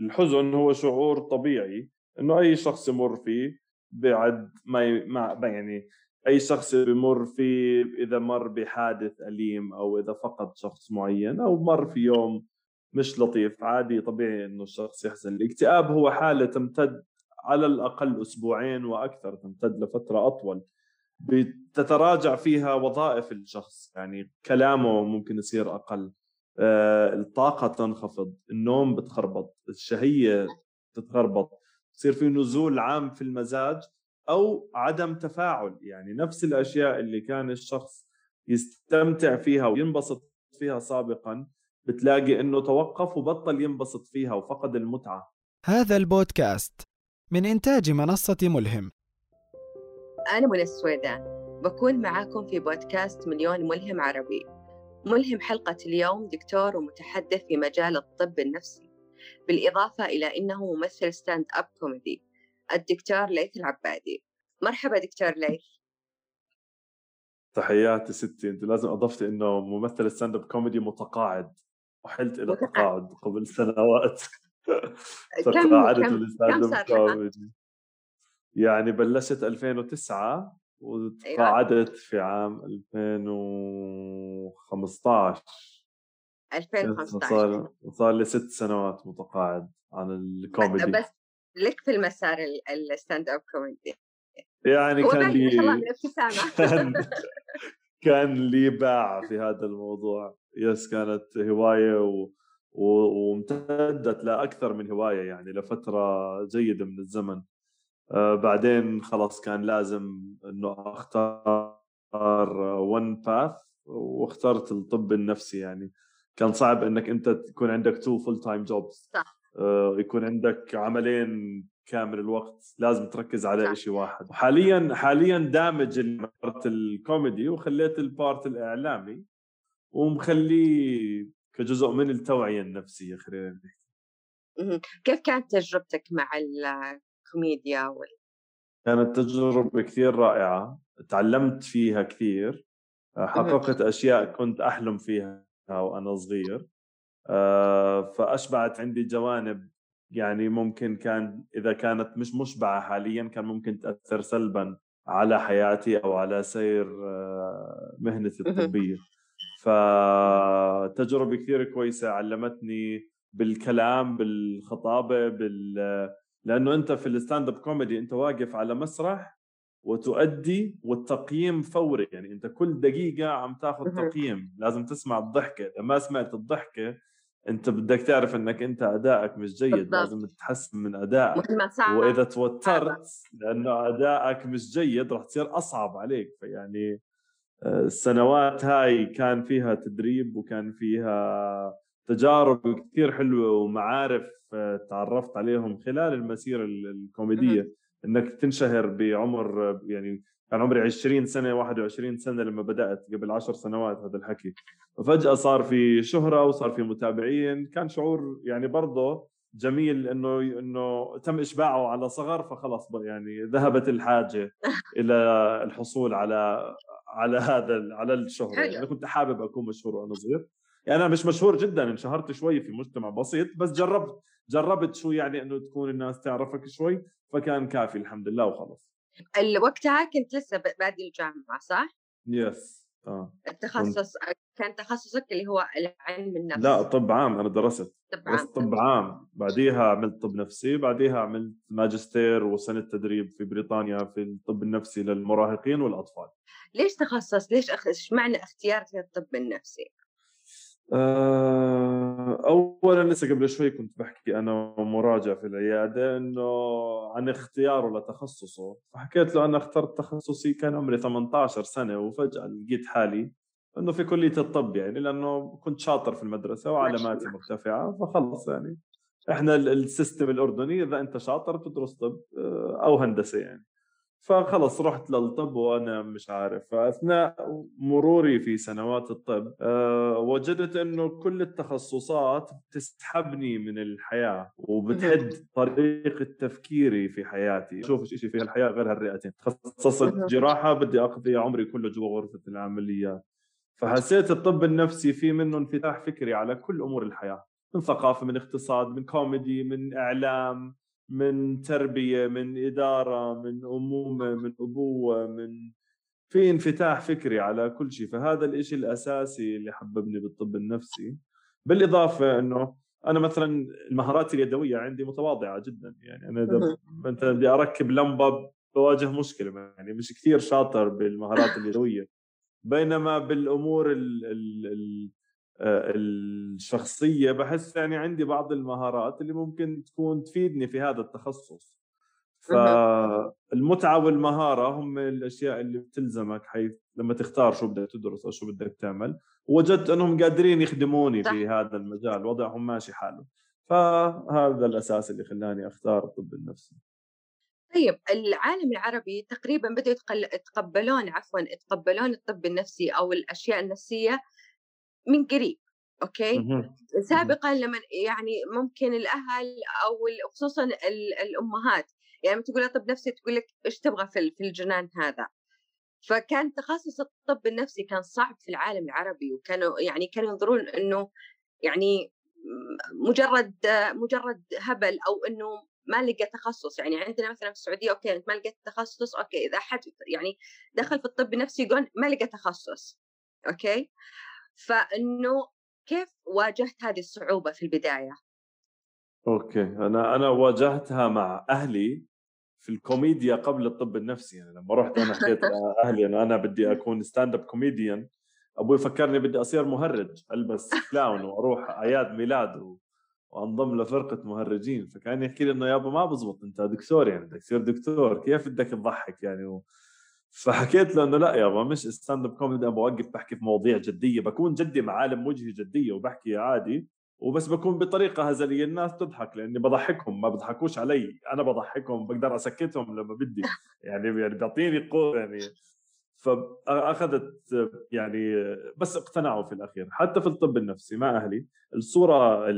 الحزن هو شعور طبيعي إنه أي شخص يمر فيه بعد ما يعني أي شخص بمر فيه إذا مر بحادث أليم أو إذا فقد شخص معين أو مر في يوم مش لطيف عادي طبيعي إنه الشخص يحزن. الاكتئاب هو حالة تمتد على الأقل أسبوعين وأكثر تمتد لفترة أطول بتتراجع فيها وظائف الشخص يعني كلامه ممكن يصير أقل. آه، الطاقة تنخفض النوم بتخربط الشهية تتخربط يصير في نزول عام في المزاج أو عدم تفاعل. يعني نفس الأشياء اللي كان الشخص يستمتع فيها وينبسط فيها سابقا بتلاقي إنه توقف وبطل ينبسط فيها وفقد المتعة. هذا البودكاست من إنتاج منصة ملهم. أنا منى السويدان. بكون معاكم في بودكاست مليون ملهم عربي. ملهم حلقة اليوم دكتور ومتحدث في مجال الطب النفسي بالإضافة إلى إنه ممثل stand-up comedy الدكتور ليث العبادي. مرحبا دكتور ليث. تحياتي ستي. أنت لازم اضفتي إنه ممثل stand-up comedy متقاعد. وحلت إلى تقاعد قبل سنوات. تقاعدت ال stand-up comedy يعني بلشت 2009 وتقاعدت أيوة. في عام 2015 2015 صار صار لي ست سنوات متقاعد عن الكوميدي. بس لك في المسار ال stand-up comedy يعني كان لي كان, كان لي باع في هذا الموضوع. yes كانت هواية و... و... وامتدت لأكثر من هواية يعني لفترة جيدة من الزمن. آه بعدين خلاص كان لازم إنه أختار one path واخترت الطب النفسي يعني. كان صعب إنك أنت تكون عندك two full-time jobs صح. آه، يكون عندك عملين كامل الوقت. لازم تركز على شيء واحد. حاليا حاليا دامج ال part الكوميدي وخليت ال part الإعلامي ومخليه كجزء من التوعية النفسية خلينا نحكي. كيف كانت تجربتك مع الكوميديا وال... كانت تجربة كثير رائعة تعلمت فيها كثير حققت أشياء كنت أحلم فيها وأنا صغير آه، فأشبعت عندي جوانب يعني ممكن كان إذا كانت مش مشبعة حاليا كان ممكن تأثر سلبا على حياتي أو على سير آه، مهنتي الطبية. فتجربة كثير كويسة علمتني بالكلام بالخطابة بال لأنه أنت في ال stand-up comedy أنت واقف على مسرح وتؤدي والتقييم فوري يعني أنت كل دقيقة عم تاخذ تقييم لازم تسمع الضحكة إذا ما سمعت الضحكة أنت بدك تعرف إنك أنت أدائك مش جيد بالضبط. لازم تحسن من أدائك. وإذا توترت لأنه أدائك مش جيد راح تصير أصعب عليك فيعني آه، السنوات هاي كان فيها تدريب وكان فيها تجارب كثير حلوة ومعارف آه، تعرفت عليهم خلال المسيرة الكوميدية. إنك تنشهر بعمر يعني كان عمري 20 سنة 21 سنة لما بدأت قبل 10 سنوات هذا الحكي. وفجاه صار في شهرة وصار في متابعين. كان شعور يعني برضه جميل إنه إنه تم إشباعه على صغر فخلص يعني ذهبت الحاجة إلى الحصول على على هذا على الشهرة. يعني كنت حابب أكون مشهور وأنا صغير. يعني أنا مش مشهور جدا انشهرت شوي في مجتمع بسيط بس جربت جربت شو يعني إنه تكون الناس تعرفك شوي فكان كافي الحمد لله وخلص. وقتها كنت لسه بادي الجامعة صح؟ yes آه. التخصص كان تخصصك اللي هو علم النفس لا طب عام أنا درست. طب عام طب عام. بعديها عملت طب نفسي بعديها عملت ماجستير وسنة تدريب في بريطانيا في الطب النفسي للمراهقين والأطفال. ليش تخصص ليش أخ... معنى اختيارك للطب النفسي؟ اولا لسه قبل شوي كنت بحكي أنا ومراجع في العيادة إنه عن اختياره لتخصصه فحكيت له أنا اخترت تخصصي كان عمري 18 سنة وفجأة لقيت حالي إنه في كلية الطب يعني لأنه كنت شاطر في المدرسة وعلاماتي مرتفعة فخلص يعني. إحنا السيستم الأردني إذا أنت شاطر تدرس طب آه، أو هندسة يعني. فخلص رحت للطب وأنا مش عارف. فأثناء مروري في سنوات الطب أه وجدت إنه كل التخصصات تسحبني من الحياة وبتهد طريقة تفكيري في حياتي. أشوف شيء في الحياة غير هالرئتين. تخصصت جراحة بدي أقضي عمري كله جوا غرفة العمليات فحسيت الطب النفسي في منه انفتاح فكري على كل أمور الحياة من ثقافة من اقتصاد من كوميدي من إعلام. من تربية من إدارة من أمومة من أبوة من في انفتاح فكري على كل شيء. فهذا الإشي الأساسي اللي حببني بالطب النفسي. بالإضافة إنه أنا مثلا المهارات اليدوية عندي متواضعة جدا. يعني أنا إذا انت بدي أركب لمبة بواجه مشكلة يعني مش كثير شاطر بالمهارات اليدوية. بينما بالأمور ال ال ال الشخصية. بحس يعني عندي بعض المهارات اللي ممكن تكون تفيدني في هذا التخصص. فالمتعه والمهارة هم الأشياء اللي بتلزمك حيث لما تختار شو بدك تدرس أو شو بدك تعمل. وجدت أنهم قادرين يخدموني صح. في هذا المجال. وضعهم ماشي حاله. فهذا الأساس اللي خلاني أختار الطب النفسي. طيب العالم العربي تقريبا بدأوا يتقبلون عفوا يتقبلون الطب النفسي أو الأشياء النفسية من قريب أوكي؟ سابقا لما يعني ممكن الأهل أو خصوصا الأمهات يعني تقول طب نفسي تقول لك إيش تبغى في الجنان هذا؟ فكان تخصص الطب النفسي كان صعب في العالم العربي وكانوا يعني كانوا ينظرون إنه يعني مجرد مجرد هبل أو إنه ما لقى تخصص. يعني عندنا مثلا في السعودية okay أنت ما لقيت تخصص okay إذا حد يعني دخل في الطب النفسي يقول ما لقى تخصص okay؟ فإنه كيف واجهت هذه الصعوبة في البداية؟ okay أنا أنا واجهتها مع أهلي في الكوميديا قبل الطب النفسي يعني لما رحت أنا حكيت لاهلي إنه أنا بدي أكون stand-up comedian أبوي فكرني بدي أصير مهرج ألبس clown وأروح أعياد ميلاد و... وأنضم لفرقة مهرجين فكان يحكي لي إنه يابا ما بزبط أنت دكتور يعني بدك تصير دكتور كيف بدك تضحك يعني و... فحكيت له إنه لا يابا مش stand-up comedy بوقف بحكي في مواضيع جدية بكون جدي معالم وجهي جدية وبحكي عادي وبس بكون بطريقة هزلية الناس تضحك لأني بضحكهم ما بضحكوش علي أنا بضحكهم بقدر أسكتهم لما بدي. يعني يعني بيعطيني قوه يعني. فأخذت يعني بس اقتنعوا في الأخير. حتى في الطب النفسي مع أهلي الصورة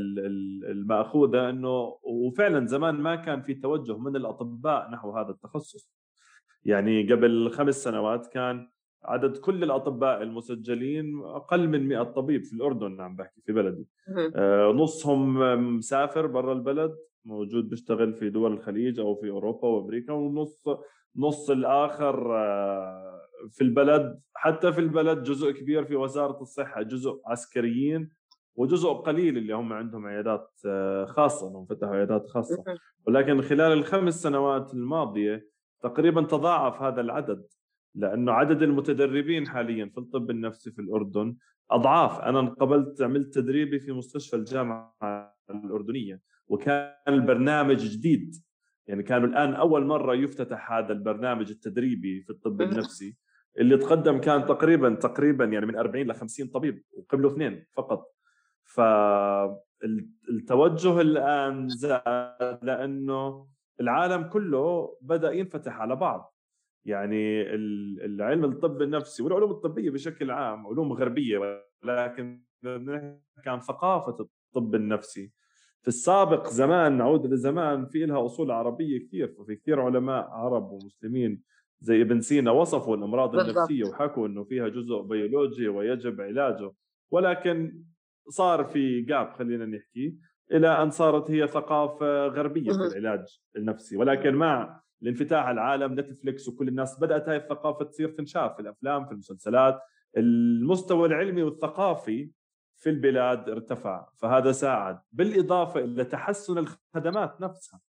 المأخوذة إنه وفعلا زمان ما كان في توجه من الأطباء نحو هذا التخصص. يعني قبل خمس سنوات كان عدد كل الأطباء المسجلين أقل من 100 طبيب في الأردن عم بحكي في بلدي. آه نصهم مسافر برا البلد موجود بيشتغل في دول الخليج أو في أوروبا وأمريكا ونص نص الآخر آه في البلد حتى في البلد جزء كبير في وزارة الصحة جزء عسكريين وجزء قليل اللي هم عندهم عيادات آه، خاصة انهم فتحوا عيادات خاصة. ولكن خلال الخمس سنوات الماضية تقريبا تضاعف هذا العدد لأنه عدد المتدربين حاليا في الطب النفسي في الأردن أضعاف. أنا قبلت عملت تدريبي في مستشفى الجامعة الأردنية وكان البرنامج جديد. يعني كانوا الآن أول مرة يفتتح هذا البرنامج التدريبي في الطب النفسي. اللي تقدم كان تقريبا تقريبا يعني من 40 ل 50 طبيب وقبلوا اثنين فقط. فالتوجه الآن زاد لأنه العالم كله بدأ ينفتح على بعض. يعني العلم الطب النفسي والعلوم الطبية بشكل عام علوم غربية ولكن كان ثقافة الطب النفسي. في السابق زمان نعود لزمان في لها أصول عربية كثير ففي كثير علماء عرب ومسلمين زي ابن سينا وصفوا الأمراض بالضبط. النفسية وحكوا إنه فيها جزء بيولوجي ويجب علاجه. ولكن صار في gap خلينا نحكي. إلى أن صارت هي ثقافة غربية في العلاج النفسي. ولكن مع الانفتاح على العالم نتفليكس وكل الناس بدأت هاي الثقافة تصير تنشاف في الأفلام في المسلسلات. المستوى العلمي والثقافي في البلاد ارتفع فهذا ساعد. بالإضافة إلى تحسن الخدمات نفسها.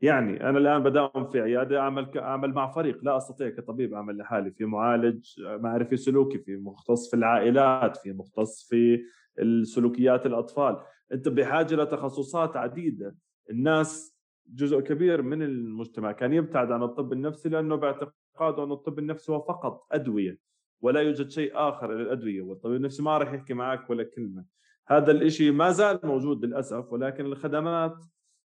يعني أنا الآن بداوم في عيادة أعمل أعمل مع فريق. لا أستطيع كطبيب أعمل لحالي. في معالج معرفي سلوكي في مختص في العائلات في مختص في السلوكيات الأطفال. أنت بحاجة لتخصصات عديدة. الناس جزء كبير من المجتمع كان يبتعد عن الطب النفسي لأنه باعتقاده أن الطب النفسي هو فقط أدوية ولا يوجد شيء آخر للأدوية والطبيب النفسي ما راح يحكي معك ولا كلمة. هذا الإشي ما زال موجود للأسف ولكن الخدمات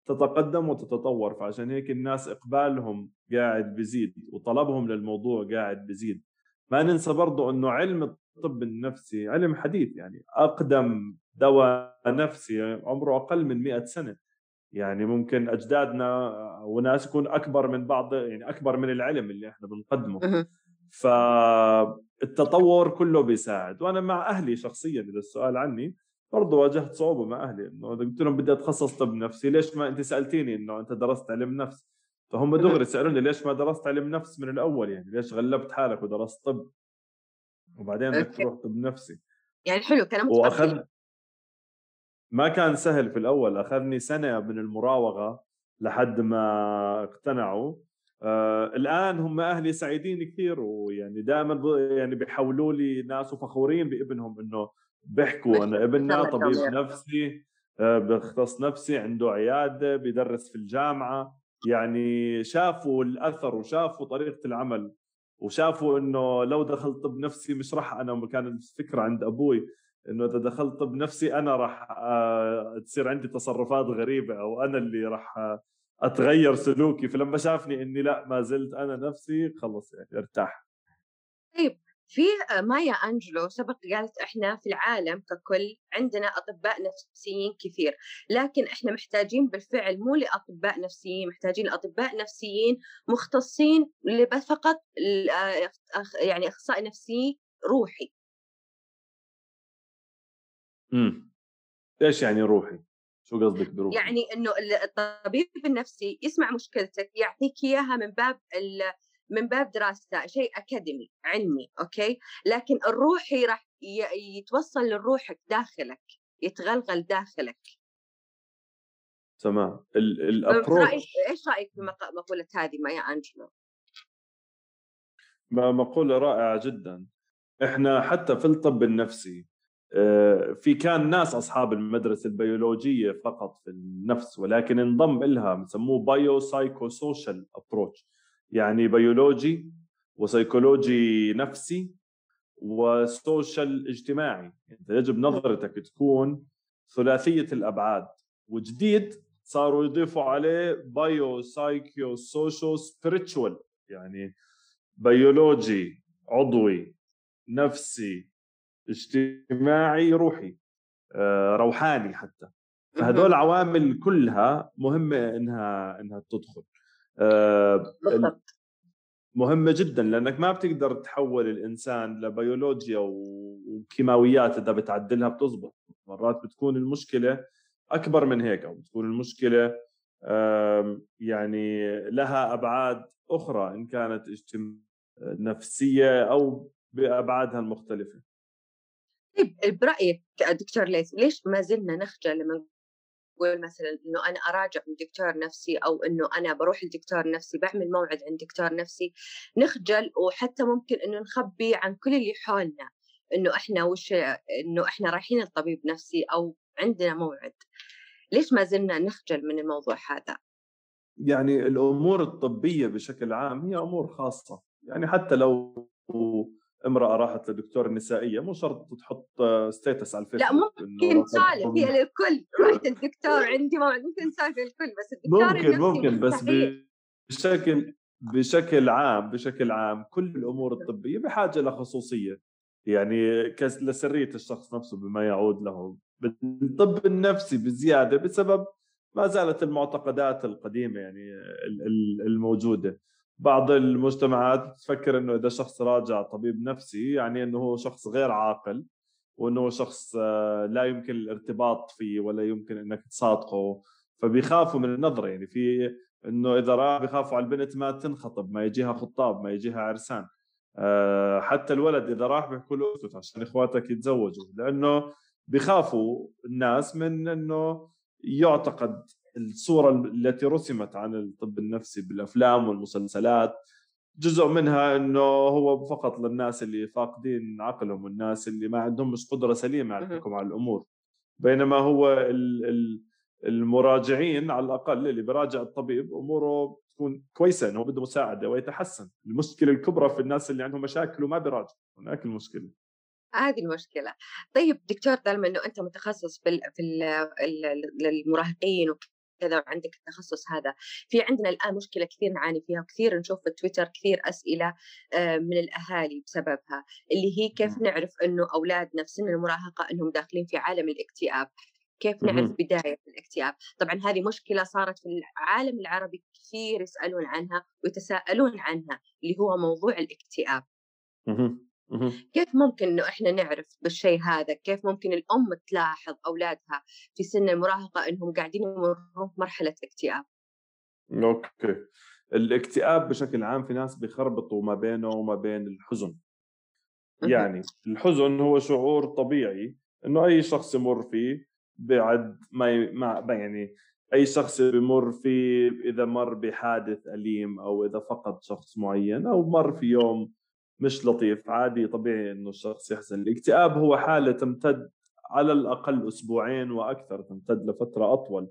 تتقدم وتتطور فعشان هيك الناس إقبالهم قاعد بزيد وطلبهم للموضوع قاعد بزيد ما ننسى برضو إنه علم الطب النفسي علم حديث يعني أقدم دواء نفسي عمره أقل من 100 سنة. يعني ممكن أجدادنا وناس يكون أكبر من بعض يعني أكبر من العلم اللي إحنا بنقدمه. فالتطور كله بيساعد. وأنا مع أهلي شخصيا إذا السؤال عني برضه واجهت صعوبة مع أهلي. إنه قلت لهم بدي أتخصص طب نفسي ليش ما أنت سألتيني إنه أنت درست علم نفس؟ فهم دغري سألوني ليش ما درست علم نفس من الأول يعني ليش غلبت حالك ودرست طب؟ وبعدين بدك تروح طب نفسي. يعني حلو كلام وأخذ ما كان سهل في الأول أخذني سنة من المراوغة لحد ما اقتنعوا. آه الآن هم أهلي سعيدين كثير ويعني دائما يعني بيحولوا لي ناس وفخورين بابنهم إنه بيحكوا أنا ابننا طبيب نفسي آه بيختص نفسي عنده عيادة بيدرس في الجامعة. يعني شافوا الأثر وشافوا طريقة العمل وشافوا إنه لو دخلت طب نفسي مش راح أنا كانت الفكرة عند أبوي إنه إذا دخلت طب نفسي أنا راح آه، تصير عندي تصرفات غريبة أو أنا اللي راح آه، أتغير سلوكي. فلما شافني إني لا ما زلت أنا نفسي خلص يعني ارتاح. في مايا أنجلو سبق قالت إحنا في العالم ككل عندنا أطباء نفسيين كثير لكن إحنا محتاجين بالفعل مو لأطباء نفسيين محتاجين أطباء نفسيين مختصين فقط يعني أخصائي نفسي روحي إمم إيش يعني روحي؟ شو قصدك بروحي؟ يعني إنه الطبيب النفسي يسمع مشكلتك يعطيك إياها من باب من باب دراسته شيء أكاديمي علمي okay؟ لكن الروحي راح يتوصل لروحك داخلك يتغلغل داخلك. تمام. ال approach إيش رأيك بمقوله هذه مايا أنجلو؟ مقولة رائعة جدا. إحنا حتى في الطب النفسي آه، في كان ناس أصحاب المدرسة البيولوجية فقط في النفس ولكن انضم لها بسموه bio-psycho-social approach يعني بيولوجي وسيكولوجي نفسي و social اجتماعي. أنت يجب نظرتك تكون ثلاثية الأبعاد. وجديد صاروا يضيفوا عليه bio-psycho-socio-spiritual يعني بيولوجي عضوي نفسي اجتماعي روحي. آه، روحاني حتى. فهدول عوامل كلها مهمة إنها إنها تدخل. آه، مهمة جدا لأنك ما بتقدر تحول الإنسان لبيولوجيا وكيماويات إذا بتعدلها بتزبط. مرات بتكون المشكلة أكبر من هيك أو بتكون المشكلة يعني لها أبعاد أخرى إن كانت نفسية أو بأبعادها المختلفة. طيب برأيك دكتور ليث ليش ما زلنا نخجل لما نقول مثلا إنه أنا أراجع من دكتور نفسي أو إنه أنا بروح لدكتور نفسي بعمل موعد عند دكتور نفسي نخجل وحتى ممكن إنه نخبي عن كل اللي حولنا إنه إحنا وش إنه إحنا رايحين لطبيب نفسي أو عندنا موعد. ليش ما زلنا نخجل من الموضوع هذا؟ يعني الأمور الطبية بشكل عام هي أمور خاصة. يعني حتى لو امرأة راحت لدكتور نسائية مو شرط تحط ستيتس على الفيسبوك لا ممكن تسالف هي للكل. رحت الدكتور عندي موعد ممكن تسالف للكل بس الدكتور ممكن ممكن بس بشكل بشكل عام بشكل عام كل الأمور الطبية بحاجة لخصوصيه يعني لسرية الشخص نفسه بما يعود له. بالطب النفسي بزيادة بسبب ما زالت المعتقدات القديمة يعني الموجودة. بعض المجتمعات تفكر إنه إذا شخص راجع طبيب نفسي يعني إنه هو شخص غير عاقل وإنه شخص آه، لا يمكن الارتباط فيه ولا يمكن إنك تصادقه. فبيخافوا من النظرة يعني في إنه إذا راح بيخافوا على البنت ما تنخطب ما يجيها خطاب ما يجيها عرسان. آه، حتى الولد إذا راح بيحكوا له اسكت عشان إخواتك يتزوجوا لأنه بيخافوا الناس من إنه يعتقد الصورة التي رسمت عن الطب النفسي بالأفلام والمسلسلات جزء منها إنه هو فقط للناس اللي فاقدين عقلهم والناس اللي ما عندهم مش قدرة سليمة على الحكم على الأمور. بينما هو المراجعين على الأقل اللي بيراجع الطبيب أموره تكون كويسة إنه بده مساعدة ويتحسن. المشكلة الكبرى في الناس اللي عندهم مشاكل وما بيراجع هناك المشكلة. هذه المشكلة. طيب دكتور طالما إنه أنت متخصص في في المراهقين كذا وعندك التخصص هذا. في عندنا الآن مشكلة كثير نعاني فيها وكثير نشوف في تويتر كثير أسئلة آه، من الأهالي بسببها اللي هي كيف نعرف أنه أولادنا في سن المراهقة أنهم داخلين في عالم الاكتئاب؟ كيف نعرف بداية الاكتئاب؟ طبعا هذه مشكلة صارت في العالم العربي كثير يسألون عنها ويتساءلون عنها اللي هو موضوع الاكتئاب. كيف ممكن إنه إحنا نعرف بالشيء هذا؟ كيف ممكن الأم تلاحظ أولادها في سن المراهقة إنهم قاعدين يمرون مرحلة اكتئاب؟ أوكي. الاكتئاب بشكل عام في ناس بيخربطوا ما بينه وما بين الحزن. يعني الحزن هو شعور طبيعي إنه أي شخص يمر فيه بعد ما ما يعني أي شخص بمر فيه إذا مر بحادث أليم أو إذا فقد شخص معين أو مر في يوم مش لطيف عادي طبيعي إنه الشخص يحزن. الاكتئاب هو حالة تمتد على الأقل أسبوعين وأكثر تمتد لفترة أطول.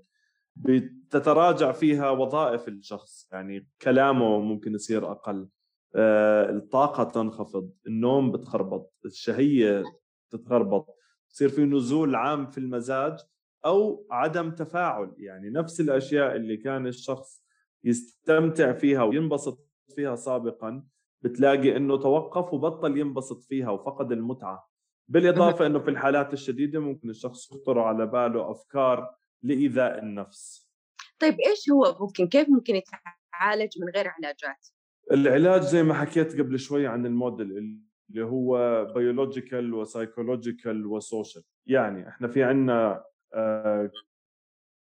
بتتراجع فيها وظائف الشخص يعني كلامه ممكن يصير أقل. آه، الطاقة تنخفض النوم بتخربط الشهية تتخربط. يصير في نزول عام في المزاج أو عدم تفاعل. يعني نفس الأشياء اللي كان الشخص يستمتع فيها وينبسط فيها سابقا بتلاقي إنه توقف وبطل ينبسط فيها وفقد المتعة. بالإضافة إنه في الحالات الشديدة ممكن الشخص يخطر على باله أفكار لإيذاء النفس. طيب إيش هو ممكن كيف ممكن يتعالج من غير علاجات؟ العلاج زي ما حكيت قبل شوي عن الموديل اللي هو biological و psychological و social يعني إحنا في عندنا آه،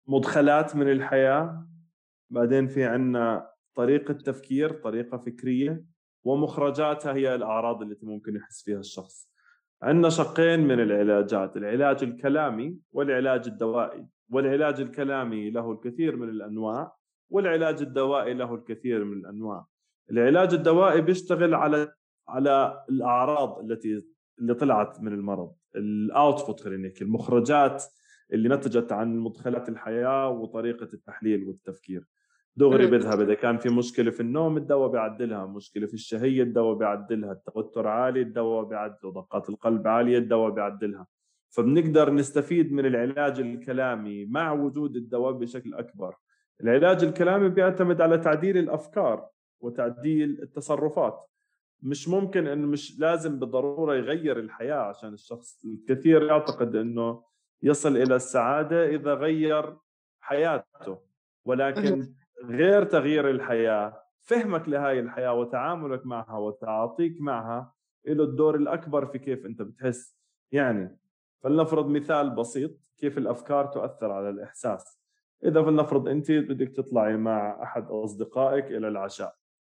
مدخلات من الحياة بعدين في عندنا طريقة تفكير طريقة فكرية ومخرجاتها هي الأعراض التي ممكن يحس فيها الشخص. عندنا شقين من العلاجات العلاج الكلامي والعلاج الدوائي. والعلاج الكلامي له الكثير من الأنواع والعلاج الدوائي له الكثير من الأنواع. العلاج الدوائي بيشتغل على على الأعراض التي اللي طلعت من المرض الاوتبوت خلينا نحكي المخرجات اللي نتجت عن مدخلات الحياة وطريقة التحليل والتفكير. دغري بذهب إذا كان في مشكلة في النوم الدواء بيعدلها مشكلة في الشهية الدواء بيعدلها التوتر عالي الدواء بيعدله ضغط القلب عالية الدواء بيعدلها. فبنقدر نستفيد من العلاج الكلامي مع وجود الدواء بشكل أكبر. العلاج الكلامي بيعتمد على تعديل الأفكار وتعديل التصرفات. مش ممكن انه مش لازم بالضرورة يغير الحياة عشان الشخص الكثير يعتقد إنه يصل إلى السعادة إذا غير حياته. ولكن غير تغيير الحياة فهمك لهاي الحياة وتعاملك معها وتعاطيك معها له الدور الأكبر في كيف أنت بتحس. يعني فلنفرض مثال بسيط كيف الأفكار تؤثر على الإحساس. إذا فلنفرض أنت بدك تطلعي مع أحد أصدقائك إلى العشاء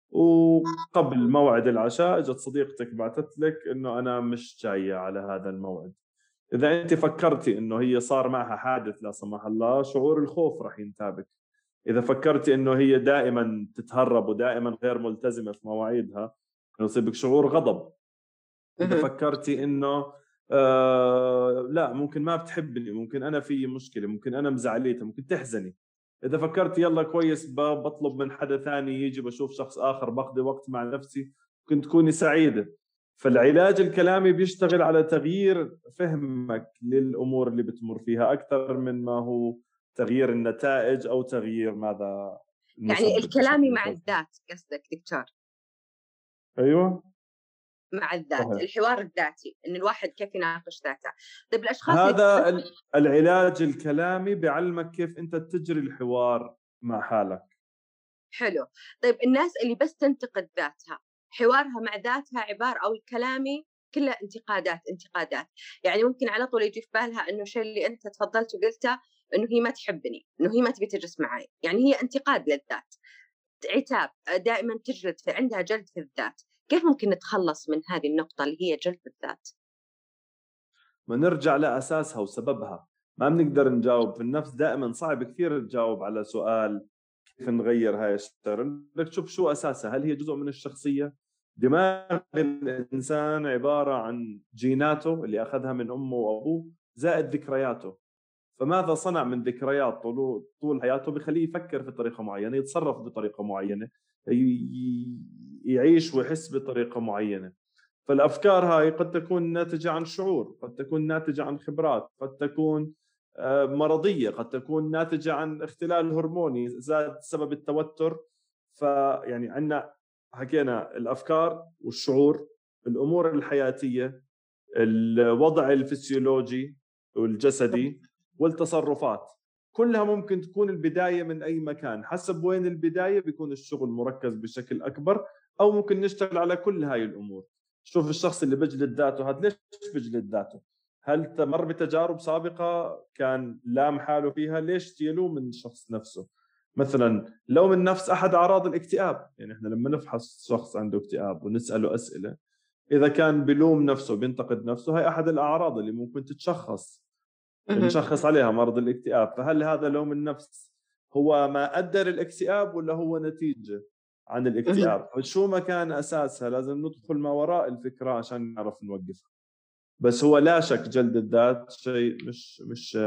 وقبل موعد العشاء إجت صديقتك بعثت لك إنه أنا مش جاية على هذا الموعد. إذا أنت فكرتي إنه هي صار معها حادث لا سمح الله شعور الخوف راح ينتابك. إذا فكرتي إنه هي دائما تتهرب ودائما غير ملتزمة في مواعيدها يصيبك شعور غضب. إذا فكرتي إنه آه لا ممكن ما بتحبني ممكن أنا في مشكلة ممكن أنا مزعليتها ممكن تحزني. إذا فكرت يلا كويس بطلب من حدا ثاني يجي بشوف شخص آخر بقضي وقت مع نفسي ممكن تكوني سعيدة. فالعلاج الكلامي بيشتغل على تغيير فهمك للأمور اللي بتمر فيها أكثر من ما هو تغيير النتائج أو تغيير ماذا يعني الكلامي مع الذات قصدك دكتور؟ أيوه. مع الذات صحيح. الحوار الذاتي إن الواحد كيف يناقش ذاته. طيب الأشخاص هذا. العلاج الكلامي بيعلمك كيف أنت تجري الحوار مع حالك. حلو. طيب الناس اللي بس تنتقد ذاتها حوارها مع ذاتها عبارة أو الكلامي كلها انتقادات انتقادات. يعني ممكن على طول يجي في بالها إنه الشيء اللي أنت تفضلت وقلته إنه هي ما تحبني إنه هي ما تبي تجلس معي يعني هي انتقاد للذات. عتاب دائما تجلد في عندها جلد في الذات. كيف ممكن نتخلص من هذه النقطة اللي هي جلد الذات؟ ما نرجع لأساسها وسببها. ما بنقدر نجاوب في النفس. دائما صعب كثير تجاوب على سؤال كيف نغير هاي الشغله بدك تشوف شو أساسها. هل هي جزء من الشخصية؟ دماغ الإنسان عبارة عن جيناته اللي أخذها من أمه وأبوه زائد ذكرياته. فماذا صنع من ذكريات طول طول حياته بخليه يفكر في طريقة معينة يتصرف بطريقة معينة يعيش ويحس بطريقة معينة. فالأفكار هاي قد تكون ناتجة عن شعور قد تكون ناتجة عن خبرات قد تكون آه، مرضية قد تكون ناتجة عن اختلال هرموني زاد سبب التوتر. فيعني عندنا حكينا الأفكار والشعور الأمور الحياتية الوضع الفسيولوجي والجسدي. والتصرفات. كلها ممكن تكون البداية من أي مكان. حسب وين البداية بيكون الشغل مركز بشكل أكبر أو ممكن نشتغل على كل هاي الأمور. شوف الشخص اللي بجلد ذاته هذا ليش بجلد ذاته؟ هل مر بتجارب سابقة كان لام حاله فيها ليش يلوم من الشخص نفسه؟ مثلا لوم النفس أحد أعراض الاكتئاب. يعني إحنا لما نفحص شخص عنده اكتئاب ونسأله أسئلة إذا كان بلوم نفسه بينتقد نفسه هي أحد الأعراض اللي ممكن تتشخص. نشخص عليها مرض الاكتئاب فهل هذا لوم النفس هو ما أدى للاكتئاب ولا هو نتيجة عن الاكتئاب؟ فشو ما كان أساسها؟ لازم ندخل ما وراء الفكرة عشان نعرف نوقفها. بس هو لا شك جلد الذات شيء مش مش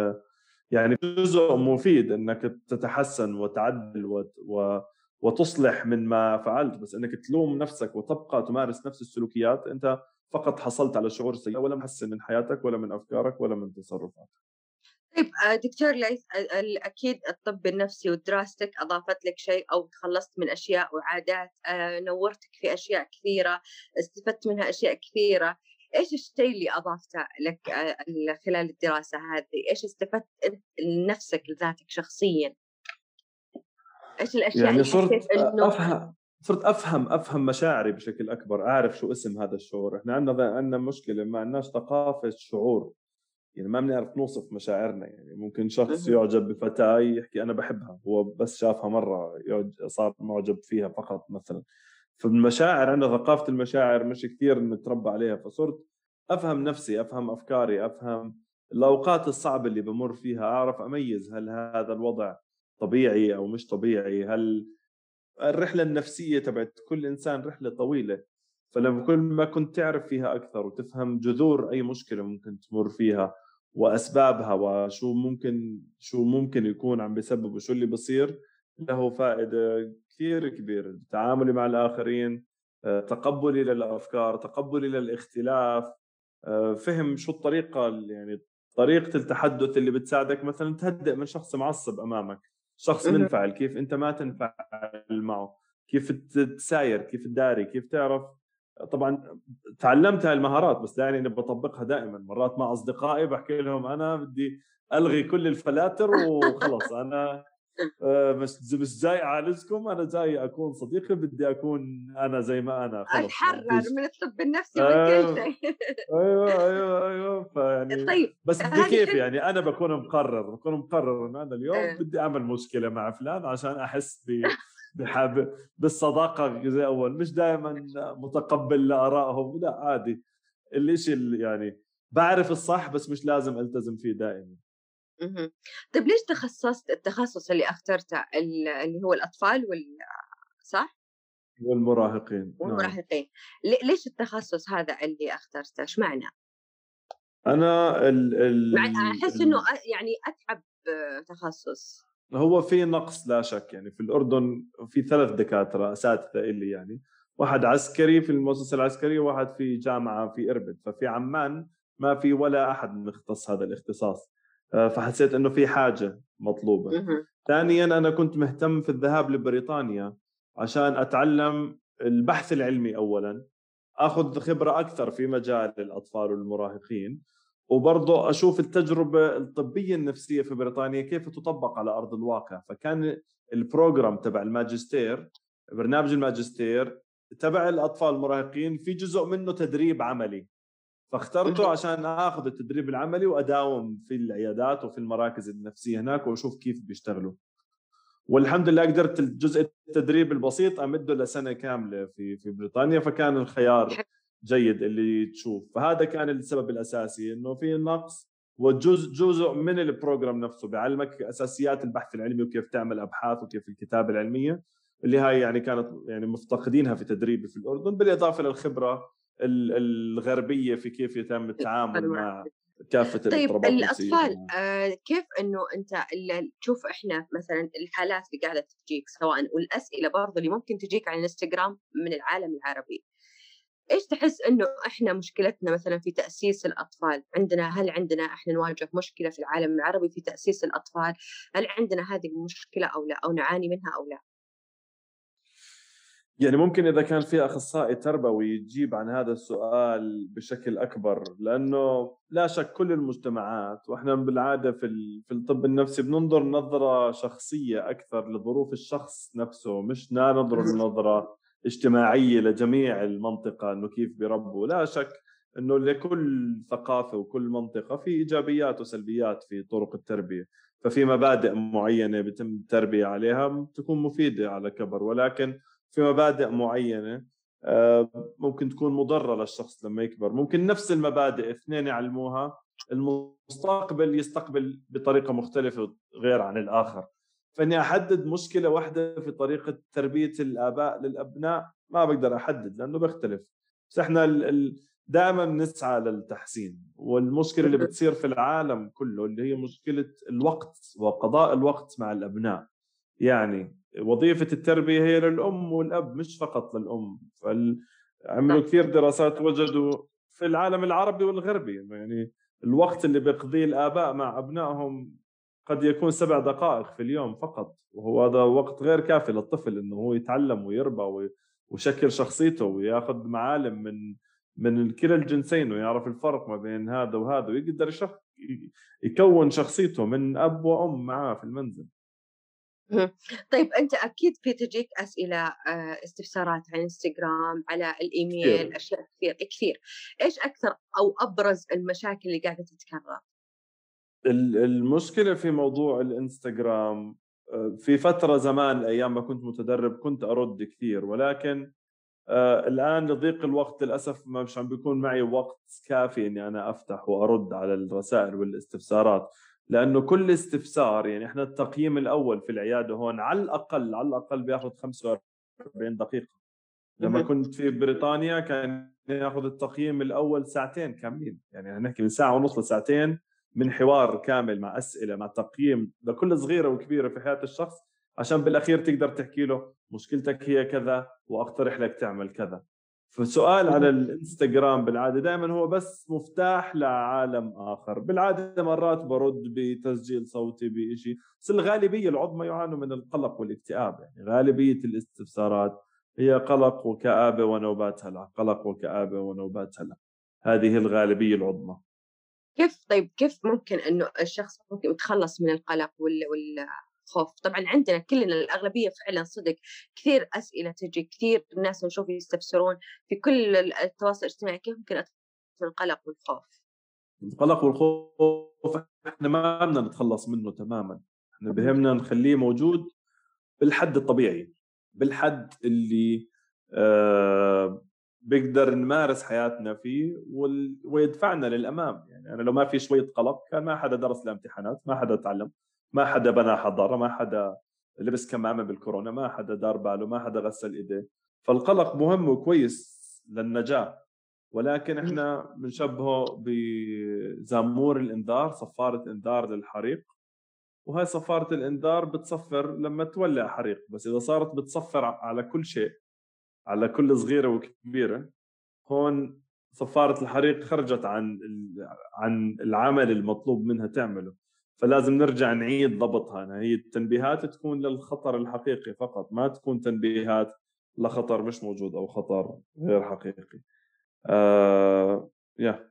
يعني جزء مفيد إنك تتحسن وتعدل و وتصلح من ما فعلت. بس إنك تلوم نفسك وتبقى تمارس نفس السلوكيات أنت فقط حصلت على شعور سيء ولا محسن من حياتك ولا من أفكارك ولا من تصرفاتك طيب آه، دكتور ليث أكيد الطب النفسي ودراستك أضافت لك شيء أو تخلصت من أشياء وعادات آه، نورتك في أشياء كثيرة استفدت منها أشياء كثيرة إيش الشيء اللي أضافته لك آه، خلال الدراسة هذه؟ إيش استفدت لنفسك لذاتك شخصيا؟ إيش الأشياء يعني صرت إنه... صرت أفهم أفهم مشاعري بشكل أكبر أعرف شو اسم هذا الشعور. إحنا عندنا عندنا مشكلة ما عندناش ثقافة شعور. يعني ما بنعرف نوصف مشاعرنا. يعني ممكن شخص يعجب بفتاة يحكي أنا بحبها هو بس شافها مرة صار معجب فيها فقط مثلا. فالمشاعر عندنا ثقافة المشاعر مش كثير نتربى عليها. فصرت أفهم نفسي أفهم أفكاري أفهم الأوقات الصعبة اللي بمر فيها أعرف أميز هل هذا الوضع طبيعي أو مش طبيعي هل الرحلة النفسية تبعت كل إنسان رحلة طويلة فلما كل ما كنت تعرف فيها أكثر وتفهم جذور أي مشكلة ممكن تمر فيها وأسبابها وشو ممكن شو ممكن يكون عم بيسبب وشو اللي بصير له فائدة كثير كبيرة. تعاملي مع الآخرين آه، تقبلي للأفكار تقبلي للاختلاف آه، فهم شو الطريقة يعني طريقة التحدث اللي بتساعدك. مثلا تهدئ من شخص معصب أمامك. شخص منفعل كيف أنت ما تنفعل معه كيف تساير كيف تداري كيف تعرف. طبعا تعلمت هاي المهارات بس دائما اني بطبقها دائما. مرات مع أصدقائي بحكي لهم أنا بدي ألغي كل الفلاتر وخلص أنا آه، مش مش جاي اعالجكم أنا جاي أكون صديقي بدي أكون أنا زي ما أنا خلص. أتحرر من الطب النفسي ومن كل شيء. أيوه أيوه أيوه فيعني طيب بس بدي كيف يعني؟ أنا بكون مقرر بكون مقرر إنه أنا اليوم أه. بدي أعمل مشكلة مع فلان عشان أحس ب بحب بالصداقة زي أول. مش دائما متقبل لآرائهم لا عادي. الشيء اللي يعني بعرف الصح بس مش لازم ألتزم فيه دائما. اهم. طيب ليش تخصصت التخصص اللي اخترته اللي هو الأطفال وال صح؟ والمراهقين نعم. والمراهقين، ليش التخصص هذا اللي اخترته؟ اشمعنى؟ أنا ال ال أحس إنه يعني أتعب تخصص. هو في نقص لا شك يعني في الأردن في ثلاث دكاترة أساتذة إلي يعني واحد عسكري في المؤسسة العسكرية وواحد في جامعة في إربد ففي عمان ما في ولا أحد مختص هذا الاختصاص فحسيت إنه في حاجة مطلوبة. ثانيا أنا كنت مهتم في الذهاب لبريطانيا عشان أتعلم البحث العلمي اولا آخذ خبرة أكثر في مجال الأطفال والمراهقين وبرضه أشوف التجربة الطبية النفسية في بريطانيا كيف تطبق على أرض الواقع. فكان البروجرام تبع الماجستير برنامج الماجستير تبع الأطفال المراهقين في جزء منه تدريب عملي. فاخترته عشان آخذ التدريب العملي وأداوم في العيادات وفي المراكز النفسية هناك وأشوف كيف بيشتغلوا. والحمد لله قدرت الجزء التدريب البسيط أمده لسنة كاملة في في بريطانيا فكان الخيار جيد اللي تشوف. فهذا كان السبب الأساسي إنه في نقص وجزء جزء من البروجرام نفسه بيعلمك أساسيات البحث العلمي وكيف تعمل أبحاث وكيف الكتابة العلمية اللي هاي يعني كانت يعني مفتقدينها في تدريبي في الأردن بالإضافة للخبرة الغربية في كيف يتم التعامل مع كافة طيب الأطفال آه كيف إنه أنت تشوف إحنا مثلا الحالات اللي قاعدة تجيك سواء والأسئلة برضه اللي ممكن تجيك على الإنستغرام من العالم العربي. إيش تحس إنه إحنا مشكلتنا مثلا في تأسيس الأطفال؟ عندنا هل عندنا إحنا نواجه مشكلة في العالم العربي في تأسيس الأطفال؟ هل عندنا هذه المشكلة أو لا؟ أو نعاني منها أو لا؟ يعني ممكن إذا كان في أخصائي تربوي يجيب عن هذا السؤال بشكل أكبر لأنه لا شك كل المجتمعات وإحنا بالعادة في في الطب النفسي بننظر نظرة شخصية أكثر لظروف الشخص نفسه مش ننظر النظرة اجتماعية لجميع المنطقة إنه كيف بيربوا لا شك إنه لكل ثقافة وكل منطقة في إيجابيات وسلبيات في طرق التربية ففي مبادئ معينة بتم التربية عليها تكون مفيدة على كبر ولكن في مبادئ معينة آه، ممكن تكون مضرة للشخص لما يكبر. ممكن نفس المبادئ اثنين يعلموها المستقبل يستقبل بطريقة مختلفة غير عن الآخر. فإني أحدد مشكلة واحدة في طريقة تربية الآباء للأبناء ما بقدر أحدد لأنه بيختلف. بس إحنا دائما نسعى للتحسين والمشكلة اللي بتصير في العالم كله اللي هي مشكلة الوقت وقضاء الوقت مع الأبناء. يعني وظيفة التربية هي للأم والأب مش فقط للأم. فعملوا كثير دراسات وجدوا في العالم العربي والغربي يعني الوقت اللي بيقضيه الآباء مع أبنائهم قد يكون سبع دقائق في اليوم فقط. وهو هذا وقت غير كافي للطفل إنه هو يتعلم ويربى ويشكل شخصيته وياخذ معالم من من كلا الجنسين ويعرف الفرق ما بين هذا وهذا ويقدر يكون شخصيته من أب وأم معاه في المنزل. طيب أنت أكيد في تجيك أسئلة آه، استفسارات على إنستغرام على الإيميل كثير. أشياء كثير كثير. إيش أكثر أو أبرز المشاكل اللي قاعدة تتكرر؟ المشكلة في موضوع الإنستغرام آه، في فترة زمان أيام ما كنت متدرب كنت أرد كثير. ولكن آه الآن لضيق الوقت للأسف ما مش عم بيكون معي وقت كافي إني أنا أفتح وأرد على الرسائل والإستفسارات. لأنه كل استفسار يعني إحنا التقييم الأول في العيادة هون على الأقل على الأقل بياخذ 45 دقيقة. لما كنت في بريطانيا كان ياخذ التقييم الأول ساعتين كاملين. يعني نحكي من ساعة ونص لساعتين من حوار كامل مع أسئلة مع تقييم لكل صغيرة وكبيرة في حياة الشخص عشان بالأخير تقدر تحكي له مشكلتك هي كذا وأقترح لك تعمل كذا. فسؤال على الإنستغرام بالعادة دائما هو بس مفتاح لعالم آخر. بالعادة مرات برد بتسجيل صوتي بشيء بس الغالبية العظمى يعانوا من القلق والاكتئاب. يعني غالبية الاستفسارات هي قلق وكآبة ونوبات هلع قلق وكآبة ونوبات هلع هذه الغالبية العظمى. كيف طيب كيف ممكن إنه الشخص ممكن يتخلص من القلق وال وال خوف. طبعا عندنا كلنا الأغلبية فعلا صدق كثير أسئلة تجي كثير الناس نشوف يستفسرون في كل التواصل الاجتماعي كيف ممكن أتخلص من القلق والخوف؟ القلق والخوف إحنا ما بدنا نتخلص منه تماما. إحنا بهمنا نخليه موجود بالحد الطبيعي بالحد اللي آه بقدر نمارس حياتنا فيه ويدفعنا للأمام. يعني أنا لو ما في شوية قلق كان ما حدا درس الامتحانات ما حدا تعلم. ما حدا بنى حضارة ما حدا لبس كمامة بالكورونا ما حدا دار باله ما حدا غسل ايديه فالقلق مهم وكويس للنجاة. ولكن إحنا بنشبهه بزامور الإنذار صفارة إنذار للحريق. وهي صفارة الإنذار بتصفر لما تولع حريق. بس إذا صارت بتصفر على كل شيء على كل صغيرة وكبيرة هون صفارة الحريق خرجت عن عن العمل المطلوب منها تعمله. فلازم نرجع نعيد ضبطها هي التنبيهات تكون للخطر الحقيقي فقط ما تكون تنبيهات لخطر مش موجود أو خطر غير حقيقي. آه يا.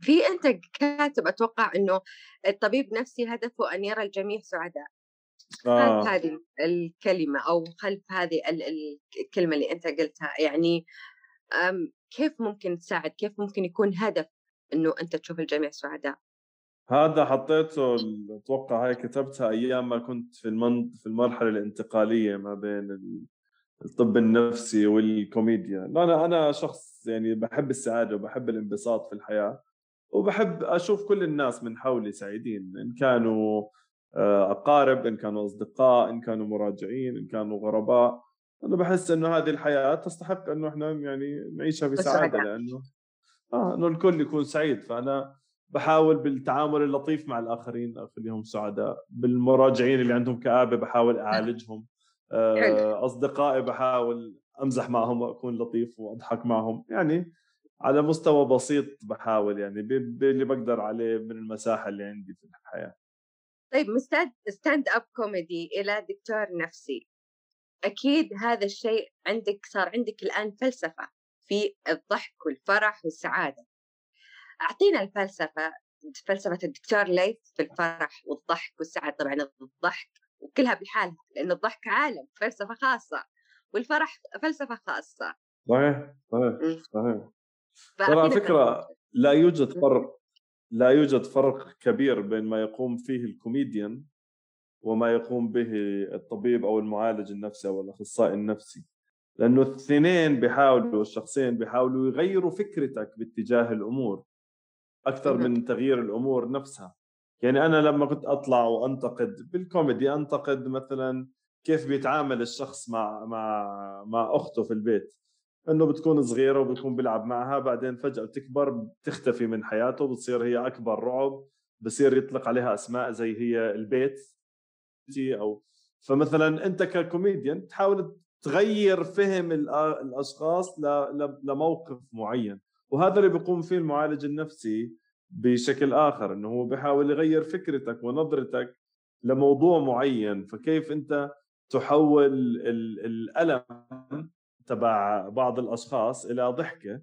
في أنت كاتب أتوقع إنه الطبيب نفسي هدفه أن يرى الجميع سعداء. آه. خلف هذه الكلمة أو خلف هذه الكلمة اللي أنت قلتها يعني كيف ممكن تساعد؟ كيف ممكن يكون هدف إنه أنت تشوف الجميع سعداء؟ هذا حطيته أتوقع هاي كتبتها أيام ما كنت في المن... في المرحلة الانتقالية ما بين الطب النفسي والكوميديا. لا أنا أنا شخص يعني بحب السعادة وبحب الانبساط في الحياة وبحب أشوف كل الناس من حولي سعيدين إن كانوا آه، أقارب إن كانوا أصدقاء إن كانوا مراجعين إن كانوا غرباء. أنا بحس إنه هذه الحياة تستحق إنه إحنا يعني نعيشها بسعادة لأنه آه إنه الكل يكون سعيد. فأنا بحاول بالتعامل اللطيف مع الآخرين اخليهم سعداء. بالمراجعين اللي عندهم كآبة بحاول أعالجهم. آه، أصدقائي بحاول أمزح معهم وأكون لطيف وأضحك معهم. يعني على مستوى بسيط بحاول يعني باللي بقدر عليه من المساحة اللي عندي في الحياة. طيب مستعد stand-up comedy إلى دكتور نفسي أكيد هذا الشيء عندك صار عندك الآن فلسفة في الضحك والفرح والسعادة. أعطينا الفلسفة فلسفة الدكتور ليث في الفرح والضحك والسعادة. طبعا الضحك وكلها بحالها لأن الضحك عالم فلسفة خاصة والفرح فلسفة خاصة. صحيح صحيح. صحيح. ترى فكرة لا يوجد فرق لا يوجد فرق كبير بين ما يقوم فيه الكوميديان وما يقوم به الطبيب أو المعالج النفسي أو الأخصائي النفسي. لأنه الاثنين بيحاولوا الشخصين بيحاولوا يغيروا فكرتك باتجاه الأمور. أكثر. من تغيير الأمور نفسها. يعني أنا لما كنت أطلع وأنتقد بالكوميدي أنتقد مثلا كيف بيتعامل الشخص مع مع مع أخته في البيت. إنه بتكون صغيرة وبيكون بيلعب معها بعدين فجأة بتكبر بتختفي من حياته بتصير هي أكبر رعب بصير يطلق عليها أسماء زي هي البيت أو. فمثلا أنت ككوميديان تحاول تغير فهم الأشخاص لموقف معين. وهذا اللي بيقوم فيه المعالج النفسي بشكل آخر إنه هو بيحاول يغير فكرتك ونظرتك لموضوع معين فكيف أنت تحول ال- الألم تبع بعض الأشخاص إلى ضحكة.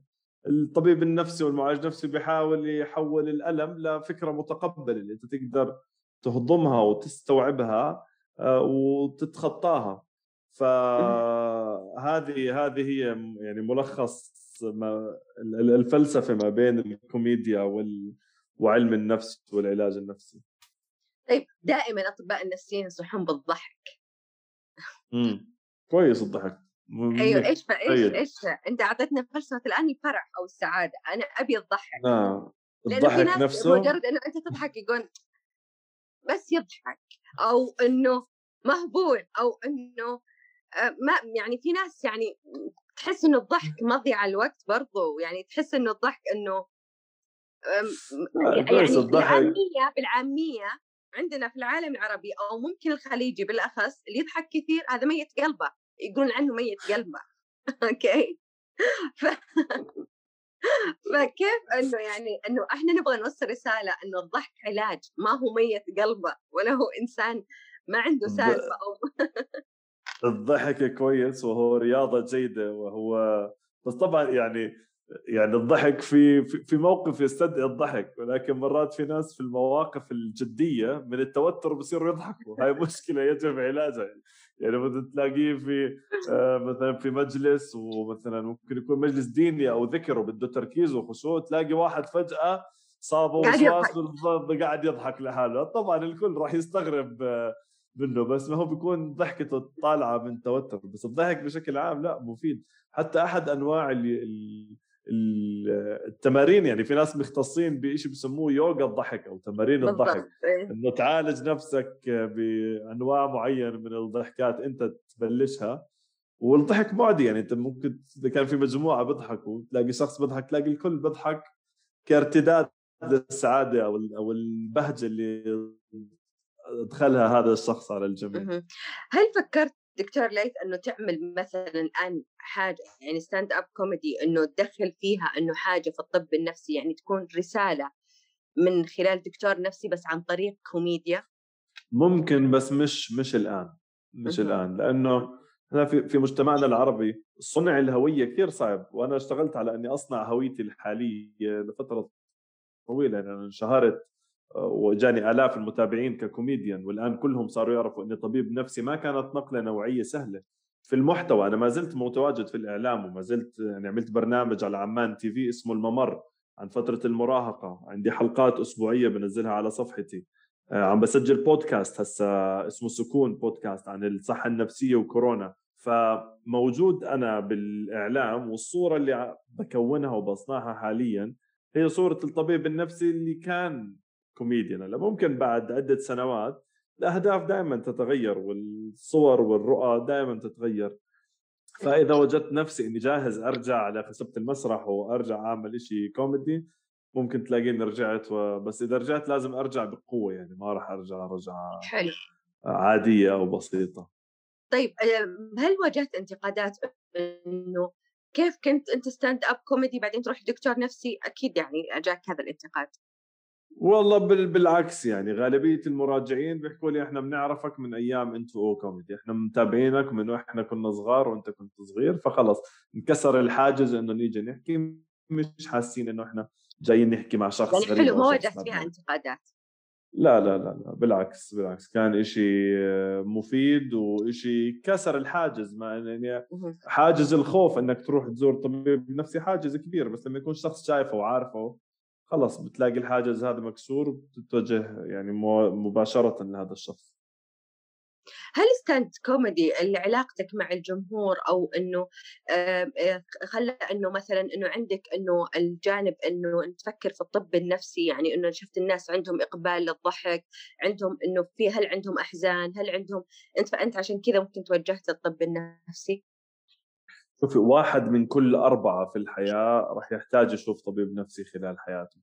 الطبيب النفسي والمعالج النفسي بيحاول يحول الألم لفكرة متقبلة اللي أنت تقدر تهضمها وتستوعبها آه، وتتخطاها. فهذه هذه هي يعني ملخص ما ال- الفلسفة ما بين الكوميديا وال وعلم النفس والعلاج النفسي طيب دائما أطباء النفسيين ينصحون بالضحك امم كويس الضحك أيوه. إيش. إيش طيب. إيش أنت أعطيتنا فلسفة الآن الفرح أو السعادة أنا أبي الضحك آه. في الضحك نفسه مجرد إنه أنت تضحك يقول بس يضحك أو إنه مهبول أو إنه آه، ما يعني في ناس يعني تحس إنه الضحك مضيع الوقت برضو يعني تحس إنه الضحك إنه آه، يعني. بالعامية بالعامية عندنا في العالم العربي أو ممكن الخليجي بالأخص اللي يضحك كثير هذا ميت قلبه يقولون عنه ميت قلبه أوكي ف... فكيف إنه يعني إنه إحنا نبغى نوصل رسالة إنه الضحك علاج ما هو ميت قلبه ولا هو إنسان ما عنده سالفة أو الضحك كويس وهو رياضة جيدة وهو بس طبعا يعني يعني الضحك في في- موقف يستدعي الضحك ولكن مرات في ناس في المواقف الجدية من التوتر بصيروا يضحكوا. هاي مشكلة يجب علاجها. يعني مثلا تلاقيه في آه، مثلا في مجلس ومثلا ممكن يكون مجلس ديني أو ذكر وبده تركيز وخشوع تلاقي واحد فجأة صابه وسواس قاعد يضحك لحاله. طبعا الكل راح يستغرب آه، منه بس ما هو بيكون ضحكته طالعه من توتر بس الضحك بشكل عام لا مفيد. حتى أحد أنواع ال ال ال- التمارين يعني في ناس مختصين بشيء بسموه يوغا الضحك أو تمارين الضحك. بالضبط إيه. إنه تعالج نفسك بأنواع معينة من الضحكات أنت تبلشها. والضحك معدي يعني أنت ممكن إذا كان في مجموعة بيضحكوا تلاقي شخص بيضحك تلاقي الكل بيضحك كارتداد للسعادة أو أو البهجة اللي أدخلها هذا الشخص على الجميع. هل فكرت دكتور ليث إنه تعمل مثلا الآن حاجة يعني stand-up comedy إنه تدخل فيها إنه حاجة في الطب النفسي؟ يعني تكون رسالة من خلال دكتور نفسي بس عن طريق كوميديا؟ ممكن بس مش مش الآن. مش. الآن. لأنه إحنا في في مجتمعنا العربي صنع الهوية كثير صعب. وأنا اشتغلت على إني أصنع هويتي الحالية لفترة طويلة يعني أنا انشهرت وجاني آلاف المتابعين ككوميديان والآن كلهم صاروا يعرفوا إني طبيب نفسي. ما كانت نقلة نوعية سهلة. في المحتوى أنا ما زلت متواجد في الإعلام وما زلت يعني عملت برنامج على عمان تي في اسمه الممر عن فترة المراهقة. عندي حلقات أسبوعية بنزلها على صفحتي. آه، عم بسجل بودكاست هسا اسمه سكون بودكاست عن الصحة النفسية وكورونا. فموجود أنا بالإعلام والصورة اللي بكونها وبصنعها حاليا هي صورة الطبيب النفسي اللي كان كوميديان هلا ممكن بعد عدة سنوات الأهداف دائما تتغير والصور والرؤى دائما تتغير. فإذا وجدت نفسي إني جاهز أرجع على خشبه المسرح وأرجع أعمل إشي كوميدي ممكن تلاقيني رجعت و... بس إذا رجعت لازم أرجع بقوة يعني ما راح أرجع رجعة حلو. عادية أو بسيطة. طيب هل واجهت انتقادات إنه كيف كنت أنت stand-up comedy بعدين تروح دكتور نفسي؟ أكيد يعني جاك هذا الانتقاد. والله بال... بالعكس يعني غالبية المراجعين بيحكوا لي إحنا بنعرفك من أيام انتو أو كوميدي إحنا متابعينك من وإحنا كنا صغار وأنت كنت صغير فخلص انكسر الحاجز إنه نيجي نحكي مش حاسين إنه إحنا جايين نحكي مع شخص يعني غريب حلو ما واجهت فيها. انتقادات لا لا لا لا بالعكس بالعكس كان إشي مفيد وإشي كسر الحاجز ما يعني حاجز الخوف إنك تروح تزور طبيب نفسي حاجز كبير بس لما يكون شخص شايفه وعارفه خلص بتلاقي الحاجز هذا مكسور وبتتوجه يعني مباشرة لهذا الشخص. هل stand comedy اللي علاقتك مع الجمهور أو إنه خلى إنه مثلا إنه عندك إنه الجانب إنه تفكر في الطب النفسي يعني إنه شفت الناس عندهم إقبال للضحك عندهم إنه في هل عندهم أحزان هل عندهم أنت فأنت عشان كذا ممكن توجهت للطب النفسي؟ شوفي واحد من كل أربعة في الحياة راح يحتاج يشوف طبيب نفسي خلال حياته.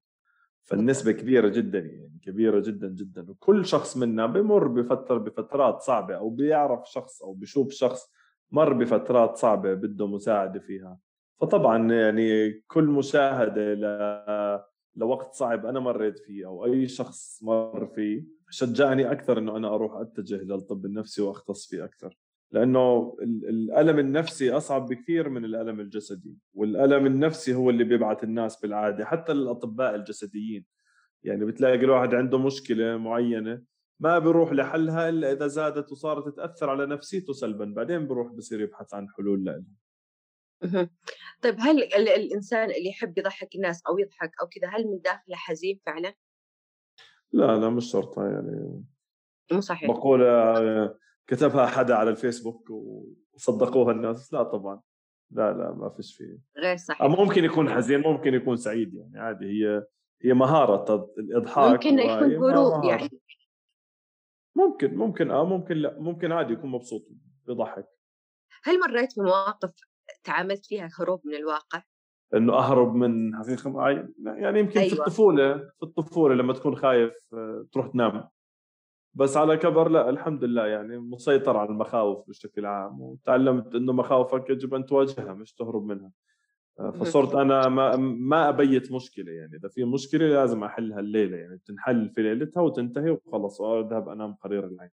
فالنسبة كبيرة جدا يعني كبيرة جدا جدا. وكل شخص منا بمر بفترة بفترات صعبة أو بيعرف شخص أو بيشوف شخص مر بفترات صعبة بده مساعدة فيها. فطبعا يعني كل مشاهدة ل... لوقت صعب أنا مريت فيه أو أي شخص مر فيه شجعني أكثر أنه أنا أروح أتجه للطب النفسي وأختص فيه أكثر. لأنه الألم النفسي أصعب بكثير من الألم الجسدي والألم النفسي هو اللي بيبعث الناس بالعادة حتى الأطباء الجسديين. يعني بتلاقي الواحد عنده مشكلة معينة ما بيروح لحلها إلا إذا زادت وصارت تأثر على نفسيته سلبا بعدين بيروح بصير يبحث عن حلول لها. طيب هل الإنسان اللي يحب يضحك الناس أو يضحك أو كذا هل من داخله حزين فعلا؟ لا لا مش شرط يعني. مو صحيح. مقولة كتبها حدا على الفيسبوك وصدقوها الناس. لا طبعا. لا لا ما فيش فيه. غير صحيح. ممكن يكون حزين ممكن يكون سعيد يعني عادي. هي هي مهارة الإضحاك ممكن يكون هروب يعني. ممكن ممكن آه ممكن لا ممكن عادي يكون مبسوط بيضحك هل مريت بمواقف تعاملت فيها هروب من الواقع؟ إنه أهرب من حقيقه معينه يعني يمكن أيوة. في الطفولة في الطفولة لما تكون خايف آه، تروح تنام. بس على كبر لا الحمد لله يعني مسيطر على المخاوف بشكل عام وتعلمت إنه مخاوفك يجب أن تواجهها مش تهرب منها. آه، فصرت أنا ما ما أبيت مشكلة يعني إذا في مشكلة لازم أحلها الليلة يعني تنحل في ليلتها وتنتهي وخلص وأذهب أنام قرير العين.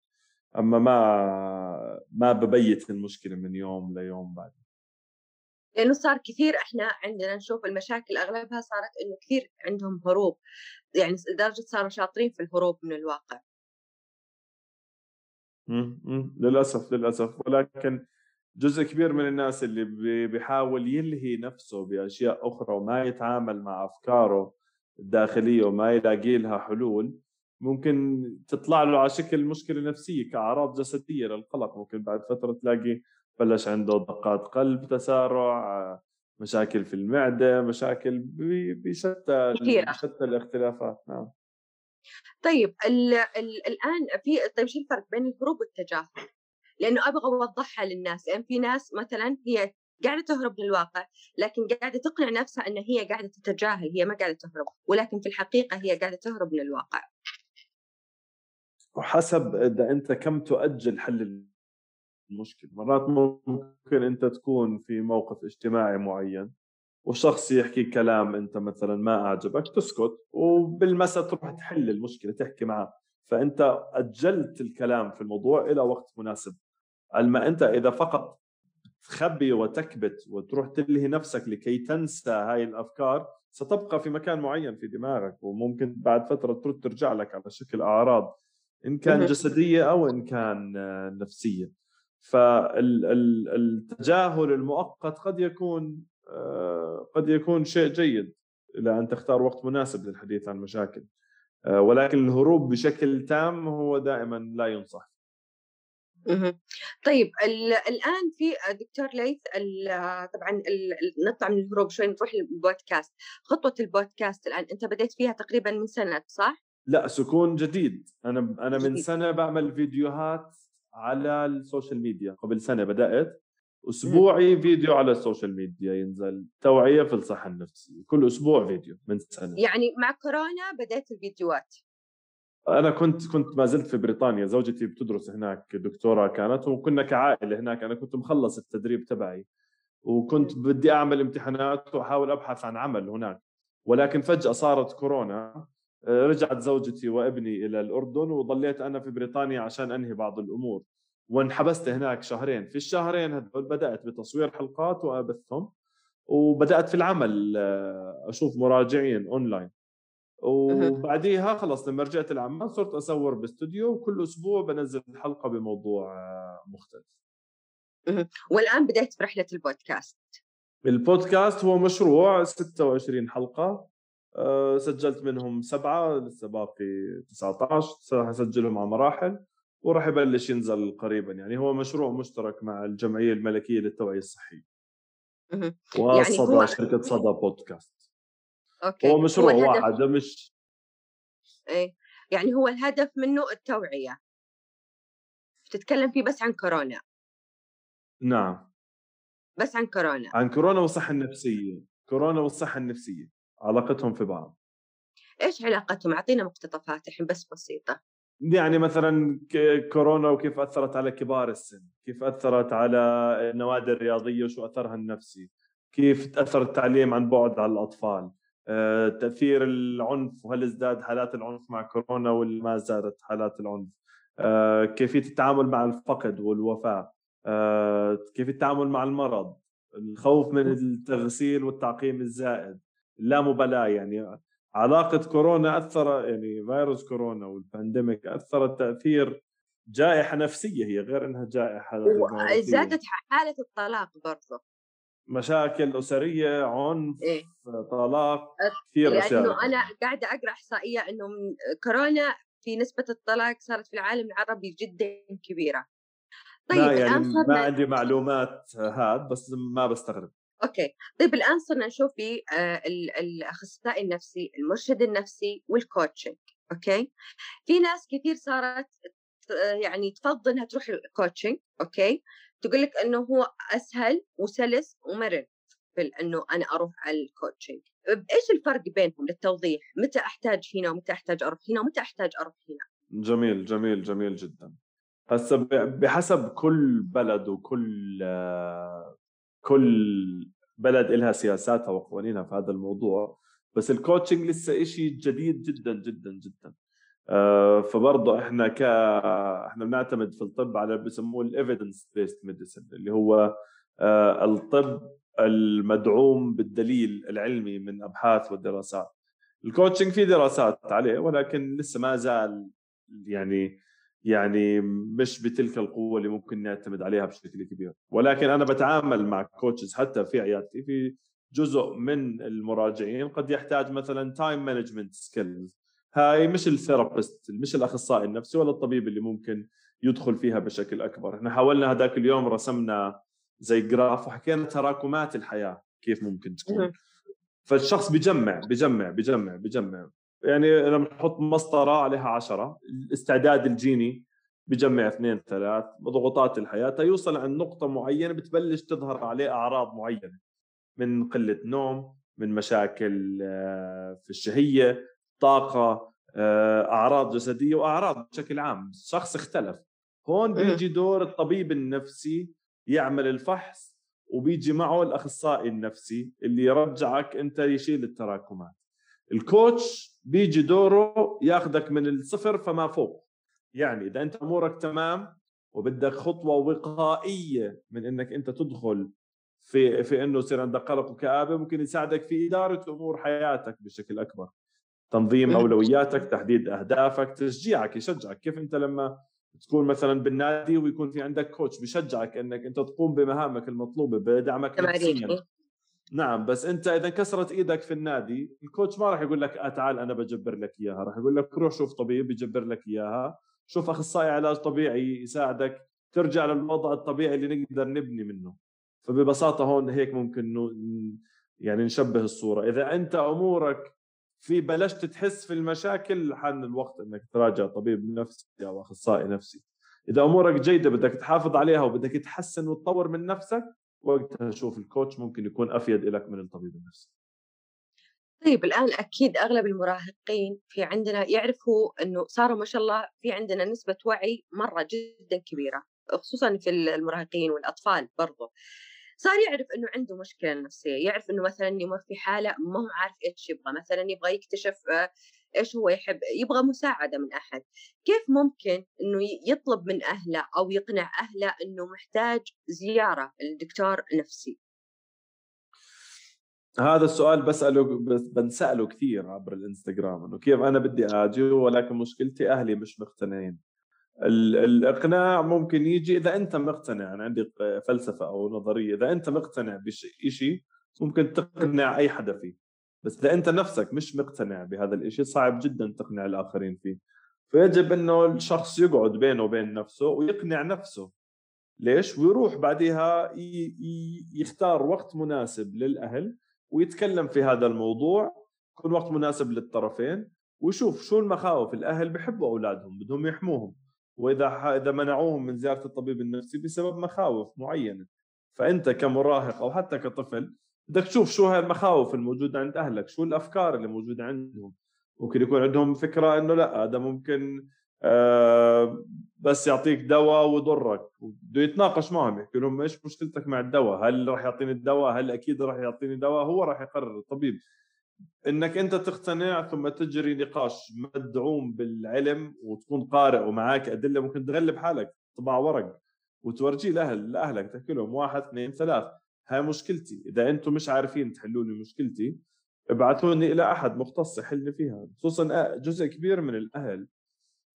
أما ما ما ببيت المشكلة من يوم ليوم بعد. لأنه صار كثير إحنا عندنا نشوف المشاكل أغلبها صارت إنه كثير عندهم هروب يعني لدرجة صاروا شاطرين في الهروب من الواقع. للأسف للأسف. ولكن جزء كبير من الناس اللي بيحاول يلهي نفسه بأشياء أخرى وما يتعامل مع أفكاره الداخلية وما يلاقي لها حلول ممكن تطلع له على شكل مشكلة نفسية كأعراض جسدية للقلق. ممكن بعد فترة تلاقي بلش عنده دقات قلب تسارع مشاكل في المعدة مشاكل بشتى بشتى الاختلافات. نعم. طيب ال ال الآن في طيب شو الفرق بين الهروب والتجاهل؟ لأنه أبغى أوضحها للناس لأن في ناس مثلا هي قاعدة تهرب من الواقع لكن قاعدة تقنع نفسها أن هي قاعدة تتجاهل هي ما قاعدة تهرب ولكن في الحقيقة هي قاعدة تهرب من الواقع. وحسب إذا أنت كم تؤجل حل المشكلة. مرات ممكن أنت تكون في موقف اجتماعي معين. وشخص يحكي كلام انت مثلا ما أعجبك تسكت وبالمسا تروح تحل المشكلة تحكي معه فأنت أجلت الكلام في الموضوع إلى وقت مناسب. أما أنت إذا فقط تخبي وتكبت وتروح تلهي نفسك لكي تنسى هاي الأفكار ستبقى في مكان معين في دماغك وممكن بعد فترة ترد ترجع لك على شكل أعراض إن كان جسدية أو إن كان نفسية. فالتجاهل المؤقت قد يكون آه، قد يكون شيء جيد إلى أن تختار وقت مناسب للحديث عن مشاكل. آه، ولكن الهروب بشكل تام هو دائما لا ينصح. طيب الآن في دكتور ليث طبعا نطلع من الهروب شوي نروح للبودكاست. خطوة البودكاست الآن أنت بديت فيها تقريبا من سنة صح؟ لا سكون جديد. أنا أنا من سنة بعمل فيديوهات على ال social media. قبل سنة بدأت. أسبوعي فيديو على ال social media ينزل توعية في الصحة النفسية كل أسبوع فيديو من سنه يعني مع كورونا بدأت الفيديوهات؟ أنا كنت كنت ما زلت في بريطانيا زوجتي بتدرس هناك دكتورة كانت وكنا كعائلة هناك أنا كنت مخلص التدريب تبعي. وكنت بدي أعمل امتحانات وأحاول أبحث عن عمل هناك. ولكن فجأة صارت كورونا آه، رجعت زوجتي وابني إلى الأردن وضليت أنا في بريطانيا عشان أنهي بعض الأمور. وانحبست هناك شهرين. في الشهرين هذول بدأت بتصوير حلقات وأبثهم وبدأت في العمل آه، أشوف مراجعين أونلاين. وبعديها خلص لما رجعت لعمان صرت أصور باستوديو وكل أسبوع بنزل حلقة بموضوع آه، مختلف. والآن بديت برحلة البودكاست. البودكاست هو مشروع 26 حلقة آه، سجلت منهم سبعة لسه باقي 19 حسجلهم على مراحل. وراح يبلش ينزل قريبا. يعني هو مشروع مشترك مع الجمعية الملكية للتوعية الصحية. وصدى يعني شركة صدى بودكاست. أوكي. هو مشروع هو واحد مش إيه. يعني هو الهدف منه التوعية. تتكلم فيه بس عن كورونا. نعم. بس عن كورونا. عن كورونا والصحة النفسية. كورونا والصحة النفسية. علاقتهم في بعض. إيش علاقتهم؟ أعطينا مقتطفات الحين بس بسيطة. يعني مثلا كورونا وكيف أثرت على كبار السن، كيف أثرت على النوادي الرياضية وشو أثرها النفسي، كيف تأثر التعليم عن بعد على الأطفال، آه، تأثير العنف وهل ازداد حالات العنف مع كورونا ولا ما زادت حالات العنف، آه، كيفية التعامل مع الفقد والوفاة، آه، كيف التعامل مع المرض، الخوف من التغسيل والتعقيم الزائد، اللامبالاه يعني. علاقة كورونا اثر يعني فيروس كورونا والبانديميك أثرت تأثير جائحة نفسية هي غير إنها جائحة زادت حالة الطلاق برضه مشاكل أسرية عنف إيه؟ طلاق كثير لأنه أنا قاعدة أقرأ إحصائية إنه من كورونا في نسبة الطلاق صارت في العالم العربي جدا كبيرة. طيب يعني ما عندي معلومات هاد بس ما بستغرب. أوكي. طيب الآن صرنا نشوف في آه، الأخصائي النفسي المرشد النفسي وال coaching أوكي؟ في ناس كثير صارت يعني تفضل إنها تروح ال coaching أوكي؟ تقول لك إنه هو أسهل وسلس ومرن في إنه أنا أروح على ال coaching إيش الفرق بينهم للتوضيح؟ متى أحتاج هنا ومتى أحتاج أروح هنا ومتى أحتاج أروح هنا؟ جميل جميل جميل جدا. هسه بحسب كل بلد وكل آه، كل بلد لها سياساتها وقوانينها في هذا الموضوع بس ال coaching لسه شيء جديد جدا جدا جدا. آه، فبرضه إحنا ك إحنا بنعتمد في الطب على بسموه ال evidence-based medicine اللي هو آه، الطب المدعوم بالدليل العلمي من أبحاث ودراسات. ال coaching في دراسات عليه ولكن لسه ما زال يعني يعني مش بتلك القوة اللي ممكن نعتمد عليها بشكل كبير. ولكن أنا بتعامل مع coaches حتى في عيادتي في جزء من المراجعين قد يحتاج مثلا time management skills هاي مش ال therapist مش الأخصائي النفسي ولا الطبيب اللي ممكن يدخل فيها بشكل أكبر. إحنا حاولنا هذاك اليوم رسمنا زي جراف وحكينا تراكمات الحياة كيف ممكن تكون. فالشخص بيجمع بيجمع بيجمع بيجمع يعني لما تحط مسطرة عليها عشرة الاستعداد الجيني بجمع اثنين ثلاث ضغوطات الحياة يوصل عند نقطة معينة بتبلش تظهر عليه أعراض معينة من قلة نوم من مشاكل آه، في الشهية طاقة آه، أعراض جسدية وأعراض بشكل عام شخص اختلف. هون بيجي دور الطبيب النفسي يعمل الفحص وبيجي معه الأخصائي النفسي اللي يرجعك أنت يشيل التراكمات. الكوتش بيجي دوره ياخذك من الصفر فما فوق. يعني إذا أنت أمورك تمام وبدك خطوة وقائية من إنك أنت تدخل في في إنه يصير عندك قلق وكآبة ممكن يساعدك في إدارة أمور حياتك بشكل أكبر. تنظيم أولوياتك تحديد أهدافك تشجيعك يشجعك. كيف أنت لما تكون مثلا بالنادي ويكون في عندك كوتش بشجعك إنك أنت تقوم بمهامك المطلوبة بدعمك نفسيا. نعم بس أنت إذا كسرت إيدك في النادي الكوتش ما راح يقول لك آه تعال أنا بجبر لك إياها راح يقول لك روح شوف طبيب يجبر لك إياها شوف أخصائي علاج طبيعي يساعدك ترجع للوضع الطبيعي اللي نقدر نبني منه. فببساطة هون هيك ممكن يعني نشبه الصورة. إذا أنت أمورك في بلشت تحس في المشاكل حان الوقت إنك تراجع طبيب نفسي أو أخصائي نفسي. إذا أمورك جيدة بدك تحافظ عليها وبدك تحسن وتطور من نفسك وقتها شوف الكوتش ممكن يكون أفيد لك من الطبيب النفسي. طيب الآن أكيد أغلب المراهقين في عندنا يعرفوا إنه صاروا ما شاء الله في عندنا نسبة وعي مرة جدا كبيرة خصوصا في المراهقين والأطفال برضو. صار يعرف إنه عنده مشكلة نفسية يعرف إنه مثلا يمر في حالة ما هو عارف إيش يبغى مثلا يبغى يكتشف آه، إيش هو يحب يبغى مساعدة من أحد. كيف ممكن إنه يطلب من أهله أو يقنع أهله إنه محتاج زيارة لدكتور نفسي؟ هذا السؤال بسأله بس بنسأله كثير عبر الإنستغرام إنه كيف أنا بدي آجي ولكن مشكلتي أهلي مش مقتنعين. الإقناع ممكن يجي إذا أنت مقتنع أنا عندي فلسفة أو نظرية إذا أنت مقتنع بشيء ممكن تقنع أي حدا فيه. بس إذا أنت نفسك مش مقتنع بهذا الشيء صعب جدا تقنع الآخرين فيه. فيجب إنه الشخص يقعد بينه وبين نفسه ويقنع نفسه. ليش؟ ويروح بعدها يختار وقت مناسب للأهل ويتكلم في هذا الموضوع يكون وقت مناسب للطرفين ويشوف شو المخاوف الأهل بحبوا أولادهم بدهم يحموهم. وإذا إذا منعوهم من زيارة الطبيب النفسي بسبب مخاوف معينة. فأنت كمراهق أو حتى كطفل بدك تشوف شو هاي المخاوف الموجودة عند أهلك شو الأفكار اللي موجودة عندهم؟ ممكن يكون عندهم فكرة إنه لأ هذا ممكن آه بس يعطيك دواء ويضرك بده يتناقش معهم يحكي لهم إيش مشكلتك مع الدواء؟ هل راح يعطيني الدواء؟ هل أكيد راح يعطيني دواء؟ هو راح يقرر. الطبيب إنك أنت تقتنع ثم تجري نقاش مدعوم بالعلم وتكون قارئ ومعك أدلة ممكن تغلب حالك طبع ورق وتورجيه لأهل لأهلك تحكي لهم واحد اثنين ثلاث. هاي مشكلتي. إذا أنتم مش عارفين تحلوا لي مشكلتي ابعثوني إلى أحد مختص يحل فيها. خصوصا جزء كبير من الأهل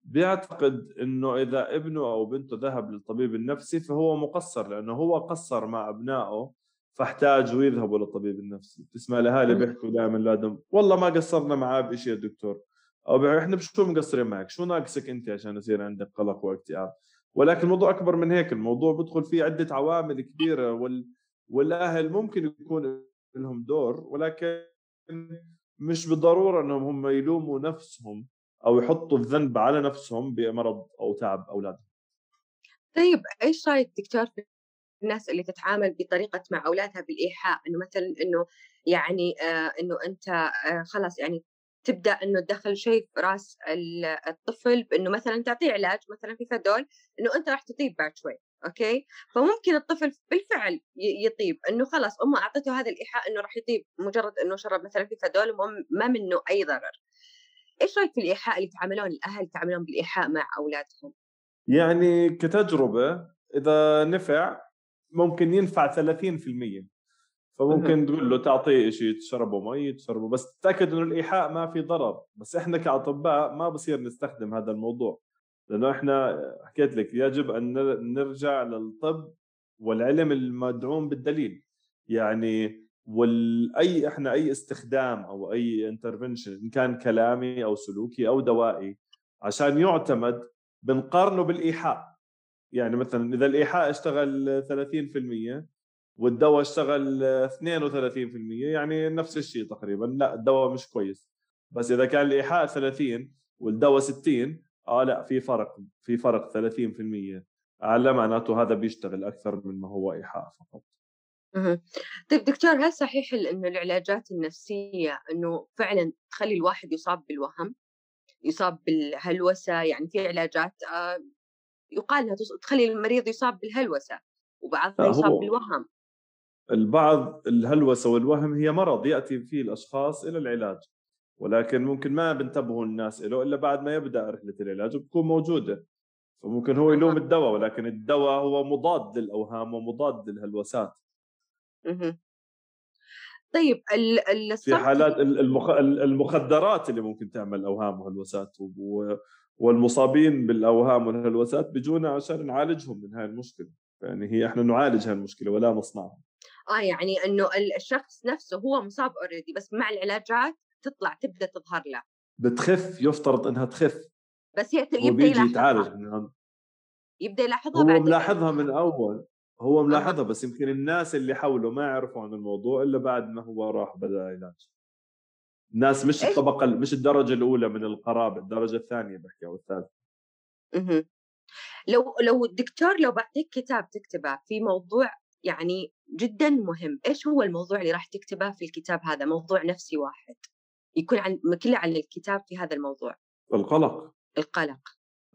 بيعتقد إنه إذا ابنه أو بنته ذهب للطبيب النفسي فهو مقصر لأنه هو قصر مع أبنائه فاحتاجوا يذهبوا للطبيب النفسي. تسمع الاهالي بيحكوا دائما لادم والله ما قصرنا معاه بشيء يا دكتور. أو إحنا شو مقصرين معك؟ شو ناقصك أنت عشان يصير عندك قلق واكتئاب؟ ولكن الموضوع أكبر من هيك الموضوع بدخل فيه عدة عوامل كبيرة وال... والأهل ممكن يكون لهم دور ولكن مش بالضرورة إنهم هم يلوموا نفسهم أو يحطوا الذنب على نفسهم بمرض أو تعب أولادهم. طيب إيش رأيك دكتور في الناس اللي تتعامل بطريقة مع أولادها بالإيحاء إنه مثلا إنه يعني آه إنه أنت آه خلاص يعني تبدأ إنه تدخل شيء في رأس الطفل بإنه مثلا تعطيه علاج مثلا في فدول إنه أنت راح تطيب بعد شوي أوكي؟ فممكن الطفل بالفعل يطيب إنه خلاص أمه أعطته هذا الإيحاء إنه راح يطيب مجرد إنه شرب مثلا في فدول ما منه أي ضرر. إيش رأيك في الإيحاء اللي يتعاملون الأهل يتعاملون بالإيحاء مع أولادهم؟ يعني كتجربة إذا نفع ممكن ينفع 30% فممكن تقول له تعطيه شيء تشربه مي تشربه بس تاكد إنه الإيحاء ما في ضرر. بس إحنا كأطباء ما بصير نستخدم هذا الموضوع. لأنه إحنا حكيت لك يجب أن نرجع للطب والعلم المدعوم بالدليل. يعني والاي إحنا أي استخدام أو أي intervention إن كان كلامي أو سلوكي أو دوائي عشان يعتمد بنقارنه بالإيحاء. يعني مثلا إذا الإيحاء اشتغل 30% والدواء اشتغل 32% يعني نفس الشيء تقريبا. لا الدواء مش كويس. بس إذا كان الإيحاء 30 والدواء 60 آه لا في فرق في فرق 30% على معناته هذا بيشتغل أكثر من ما هو إيحاء فقط. طيب دكتور هل صحيح إنه العلاجات النفسية إنه فعلا تخلي الواحد يصاب بالوهم؟ يصاب بالهلوسة؟ يعني في علاجات آه، يقال إنها تخلي المريض يصاب بالهلوسة وبعضها يصاب بالوهم. البعض الهلوسة والوهم هي مرض يأتي فيه الأشخاص إلى العلاج. ولكن ممكن ما بنتبهوا الناس له إلا بعد ما يبدأ رحلة العلاج وبتكون موجودة. فممكن هو يلوم الدواء ولكن الدواء هو مضاد للأوهام ومضاد للهلوسات. طيب في حالات المخدرات اللي ممكن تعمل أوهام وهلوسات والمصابين بالأوهام والهلوسات بيجونا عشان نعالجهم من هاي المشكلة. يعني هي إحنا نعالج هاي المشكلة ولا نصنعها. آه يعني إنه الشخص نفسه هو مصاب اوريدي بس مع العلاجات تطلع تبدأ تظهر له بتخف يفترض إنها تخف. بس يبدأ يبدا يتعالج من يبدأ يلاحظها هو ملاحظها من اول هو ملاحظها بس يمكن الناس اللي حوله ما يعرفوا عن الموضوع إلا بعد ما هو راح بدأ علاج. الناس مش إيش؟ الطبقة مش الدرجة الأولى من القرابة الدرجة الثانية بحكي أو الثالثة. أها. لو لو الدكتور لو بعطيك كتاب تكتبه في موضوع يعني جدا مهم إيش هو الموضوع اللي راح تكتبه في الكتاب هذا؟ موضوع نفسي واحد. يكون عن كله عن الكتاب في هذا الموضوع. القلق. القلق.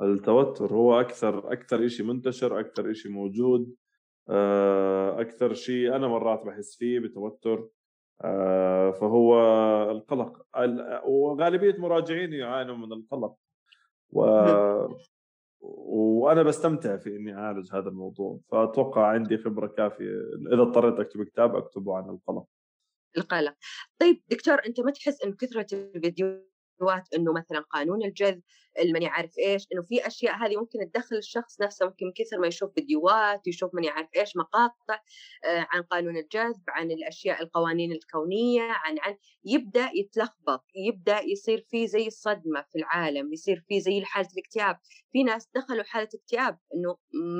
التوتر هو أكثر أكثر شيء منتشر أكثر شيء موجود أكثر شيء أنا مرات بحس فيه بتوتر فهو القلق. وغالبية مراجعيني يعانوا من القلق. و وأنا بستمتع في إني أعالج هذا الموضوع فأتوقع عندي خبرة كافية. إذا اضطريت أكتب كتاب أكتبه عن القلق. القلق طيب دكتور أنت ما تحس ان كثرة الفيديوهات إنه مثلا قانون الجذب الماني عارف إيش إنه في أشياء هذه ممكن تدخل الشخص نفسه ممكن كثر ما يشوف فيديوهات يشوف ماني عارف إيش مقاطع آه عن قانون الجذب عن الأشياء القوانين الكونية عن عن يبدأ يتلخبط يبدأ يصير في زي الصدمه في العالم يصير في زي حالة الاكتئاب. في ناس دخلوا حالة اكتئاب إنه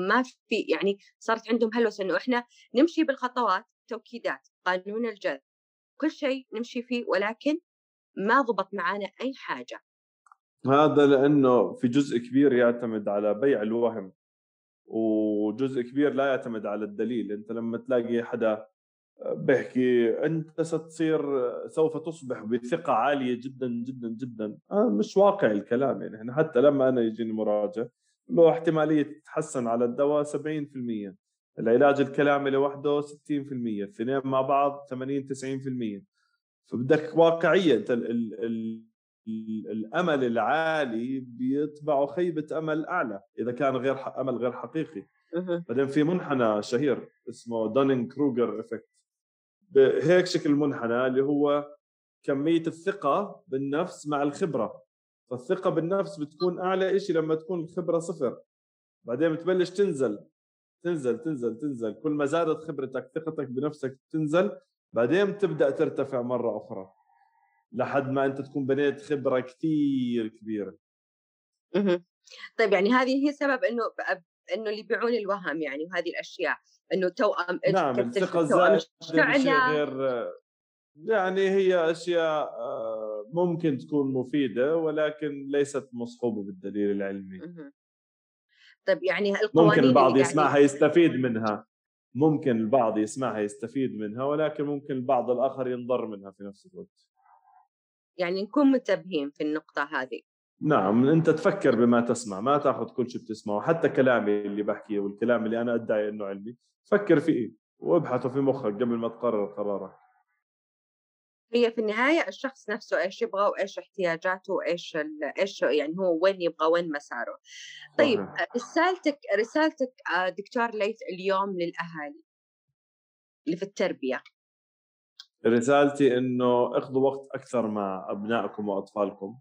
ما في يعني صارت عندهم هلوسة إنه إحنا نمشي بالخطوات توكيدات قانون الجذب. كل شيء نمشي فيه ولكن ما ضبط معانا أي حاجة. هذا لأنه في جزء كبير يعتمد على بيع الوهم وجزء كبير لا يعتمد على الدليل. أنت لما تلاقي حدا بيحكي أنت ستصير سوف تصبح بثقة عالية جدا جدا جدا. آه مش واقع الكلام يعني. حتى لما أنا يجيني مراجع له احتمالية تتحسن على الدواء 70% العلاج الكلامي لوحده 60% الاثنين مع بعض 80 90% فبدك واقعيه انت ال ال الأمل العالي بيتبعه خيبة أمل أعلى إذا كان غير أمل غير حقيقي. بعدين في منحنى شهير اسمه Dunning Kruger effect هيك شكل المنحنى اللي هو كمية الثقة بالنفس مع الخبرة. فالثقة بالنفس بتكون أعلى شيء لما تكون الخبرة صفر. بعدين بتبلش تنزل. تنزل تنزل تنزل. كل ما زادت خبرتك ثقتك بنفسك تنزل بعدين بتبدأ ترتفع مرة أخرى. لحد ما أنت تكون بنيت خبرة كثير كبيرة. طيب يعني هذه هي سبب إنه إنه اللي يبيعون الوهم يعني وهذه الأشياء. إنه توأم نعم الثقة الزائده غير يعني هي أشياء آه، ممكن تكون مفيدة ولكن ليست مصحوبة بالدليل العلمي. طيب يعني القوانين ممكن البعض يسمعها يستفيد منها. ممكن البعض يسمعها يستفيد منها ولكن ممكن البعض الآخر ينضر منها في نفس الوقت. يعني نكون منتبهين في النقطة هذه. نعم أنت تفكر بما تسمع ما تأخذ كل شيء بتسمعه. حتى كلامي اللي بحكيه والكلام اللي أنا أدعي إنه علمي فكر فيه وابحثه في مخك قبل ما تقرر قرارك. هي في النهاية الشخص نفسه إيش يبغى وإيش احتياجاته وإيش إيش يعني هو وين يبغى وين مساره. طيب رسالتك رسالتك آه، دكتور ليث اليوم للأهالي. اللي في التربية. رسالتي إنه أخذوا وقت أكثر مع أبنائكم وأطفالكم.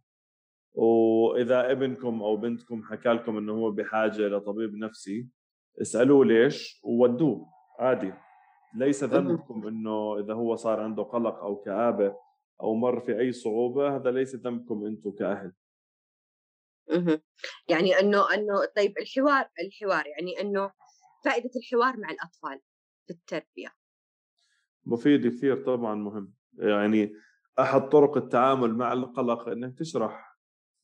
وإذا ابنكم أو بنتكم حكى لكم إنه هو بحاجة لطبيب نفسي اسألوه ليش وودوه عادي. ليس ذنبكم إنه إذا هو صار عنده قلق أو كآبة أو مر في أي صعوبة هذا ليس ذنبكم أنتم كأهل. يعني إنه إنه طيب الحوار الحوار يعني إنه فائدة الحوار مع الأطفال في التربية. مفيد كثير طبعا مهم. يعني أحد طرق التعامل مع القلق إنك تشرح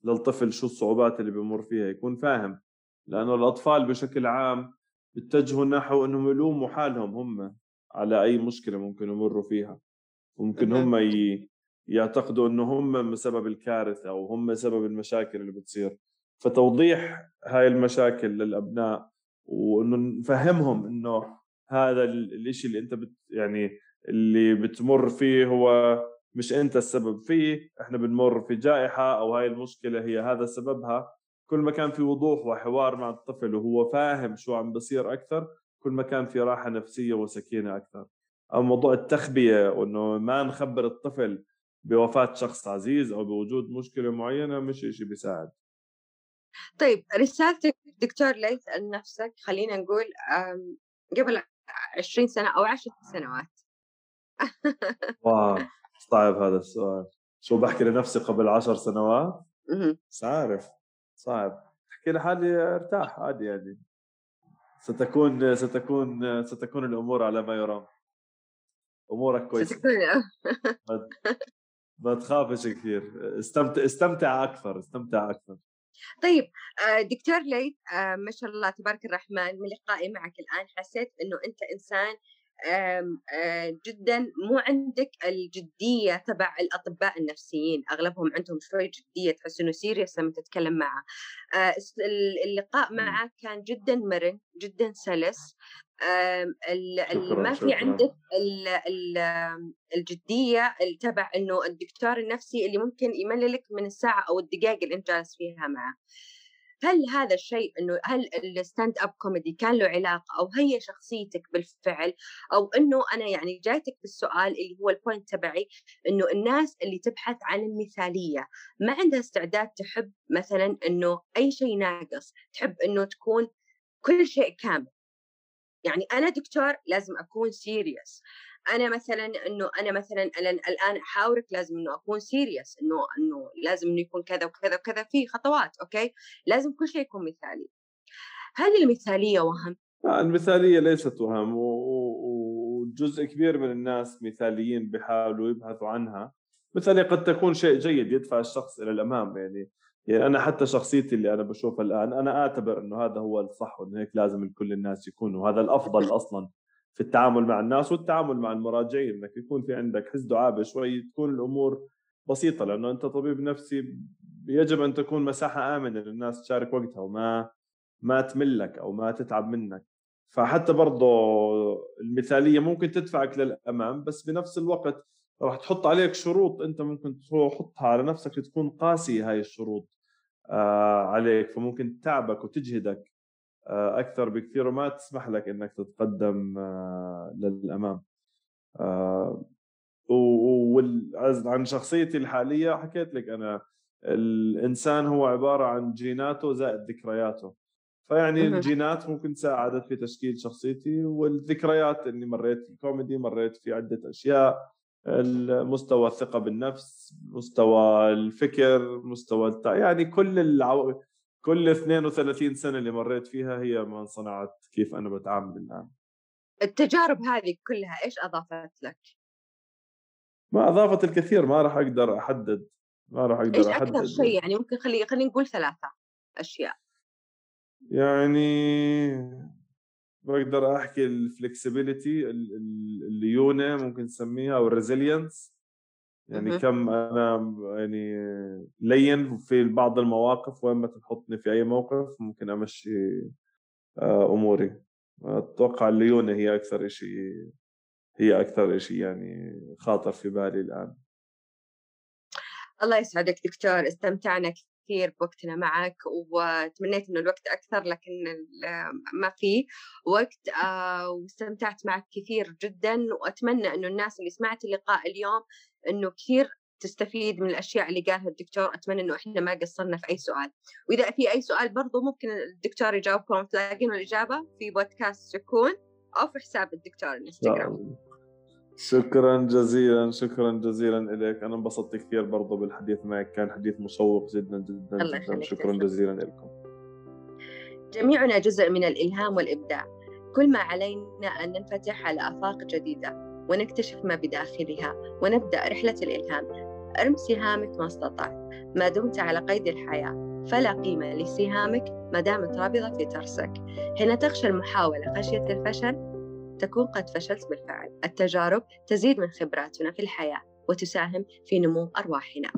للطفل شو الصعوبات اللي بمر فيها يكون فاهم. لأنه الأطفال بشكل عام بيتجهوا نحو إنهم يلوموا حالهم هم. على أي مشكلة ممكن يمروا فيها. ممكن هم ي... يعتقدوا إنه هم سبب الكارثة أو هم سبب المشاكل اللي بتصير. فتوضيح هاي المشاكل للأبناء وإنه نفهمهم إنه هذا الشيء اللي أنت بت يعني اللي بتمر فيه هو مش أنت السبب فيه إحنا بنمر في جائحة أو هاي المشكلة هي هذا سببها. كل ما كان في وضوح وحوار مع الطفل وهو فاهم شو عم بصير أكثر كل ما كان في راحة نفسية وسكينة أكثر. أو موضوع التخبية وإنه ما نخبر الطفل بوفاة شخص عزيز أو بوجود مشكلة معينة مش شيء بيساعد. طيب رسالتك دكتور ليث لنفسك خلينا نقول قبل 20 سنة أو 10 سنوات. واو صعب هذا السؤال؟ شو بحكي لنفسي قبل عشر سنوات؟ مش عارف صعب. بحكي لحالي أرتاح عادي يعني. ستكون ستكون ستكون الأمور على ما يرام. أمورك كويسة. ما تخافش كثير. استمتع استمتع أكثر استمتع أكثر. طيب آه، دكتور ليث آه، ما شاء الله تبارك الرحمن من لقائي معك الآن حسيت إنه أنت إنسان جدا مو عندك الجدية تبع الأطباء النفسيين أغلبهم عندهم شوي جدية تحس إنه سيريس لما تتكلم معه. اللقاء معك كان جدا مرن جدا سلس. ما في عندك الجدية تبع إنه الدكتور النفسي اللي ممكن يمللك من الساعة أو الدقائق اللي أنت جالس فيها معه. هل هذا الشيء إنه هل ال stand-up comedy كان له علاقة أو هي شخصيتك بالفعل؟ أو إنه أنا يعني جايتك بالسؤال اللي هو ال point تبعي إنه الناس اللي تبحث عن المثالية ما عندها استعداد تحب مثلا إنه أي شيء ناقص تحب إنه تكون كل شيء كامل. يعني أنا دكتور لازم أكون serious أنا مثلا إنه أنا مثلا الآن أحاورك لازم إنه أكون serious إنه إنه لازم إنه يكون كذا وكذا وكذا في خطوات okay؟ لازم كل شيء يكون مثالي. هل المثالية وهم؟ المثالية ليست وهم وجزء كبير من الناس مثاليين بيحاولوا يبحثوا عنها. مثالية قد تكون شيء جيد يدفع الشخص إلى الأمام يعني يعني أنا حتى شخصيتي اللي أنا بشوفها الآن أنا أعتبر إنه هذا هو الصح وإنه هيك لازم كل الناس يكونوا هذا الأفضل أصلا. في التعامل مع الناس والتعامل مع المراجعين. إنك يكون في عندك حس دعابه شوي تكون الأمور بسيطة لأنه أنت طبيب نفسي يجب أن تكون مساحة آمنة للناس تشارك وقتها وما ما تملك أو ما تتعب منك. فحتى برضه المثالية ممكن تدفعك للأمام بس بنفس الوقت راح تحط عليك شروط أنت ممكن تحطها على نفسك تكون قاسيه هاي الشروط آه عليك. فممكن تعبك وتجهدك أكثر بكثير وما تسمح لك إنك تتقدم آه للأمام. آه وعن شخصيتي الحالية حكيت لك أنا الإنسان هو عبارة عن جيناته زائد ذكرياته. فيعني الجينات ممكن ساعدت في تشكيل شخصيتي والذكريات إني مريت في كوميدي مريت في عدة أشياء مستوى الثقة بالنفس مستوى الفكر مستوى التع... يعني كل العو... كل 32 سنة اللي مريت فيها هي ما صنعت كيف أنا بتعامل الآن. التجارب هذه كلها إيش أضافت لك؟ ما أضافت الكثير ما راح أقدر أحدد ما راح أقدر إيش أحدد. أكثر شيء يعني؟ ممكن خلي خلينا نقول ثلاثة أشياء. يعني بقدر أحكي ال flexibility الليونة ممكن تسميها أو ال resilience. يعني كم أنا يعني لين في بعض المواقف وين ما تحطني في أي موقف ممكن أمشي آه، أموري. أتوقع الليونة هي أكثر شيء هي أكثر شيء يعني خاطر في بالي الآن. الله يسعدك دكتور استمتعنا كثير بوقتنا معك وتمنيت إنه الوقت أكثر لكن ما في وقت آه، واستمتعت معك كثير جدا وأتمنى إنه الناس اللي سمعت اللقاء اليوم إنه كثير تستفيد من الأشياء اللي قالها الدكتور أتمنى إنه إحنا ما قصرنا في أي سؤال. وإذا في أي سؤال برضو ممكن الدكتور يجاوبكم تلاقين الإجابة في بودكاست سكون أو في حساب الدكتور الإنستغرام. شكرا جزيلا شكرا جزيلا لك أنا انبسطت كثير برضه بالحديث معك كان حديث مشوق جدا جدا الله جدا. شكرا جزيلا لكم جميعنا جزء من الإلهام والإبداع. كل ما علينا أن ننفتح على آفاق جديدة. ونكتشف ما بداخلها ونبدأ رحلة الإلهام. ارم سهامك ما استطعت ما دمت على قيد الحياة. فلا قيمة لسهامك ما دامت رابضة في ترسك. حين تخشى المحاولة خشية الفشل تكون قد فشلت بالفعل. التجارب تزيد من خبراتنا في الحياة وتساهم في نمو أرواحنا.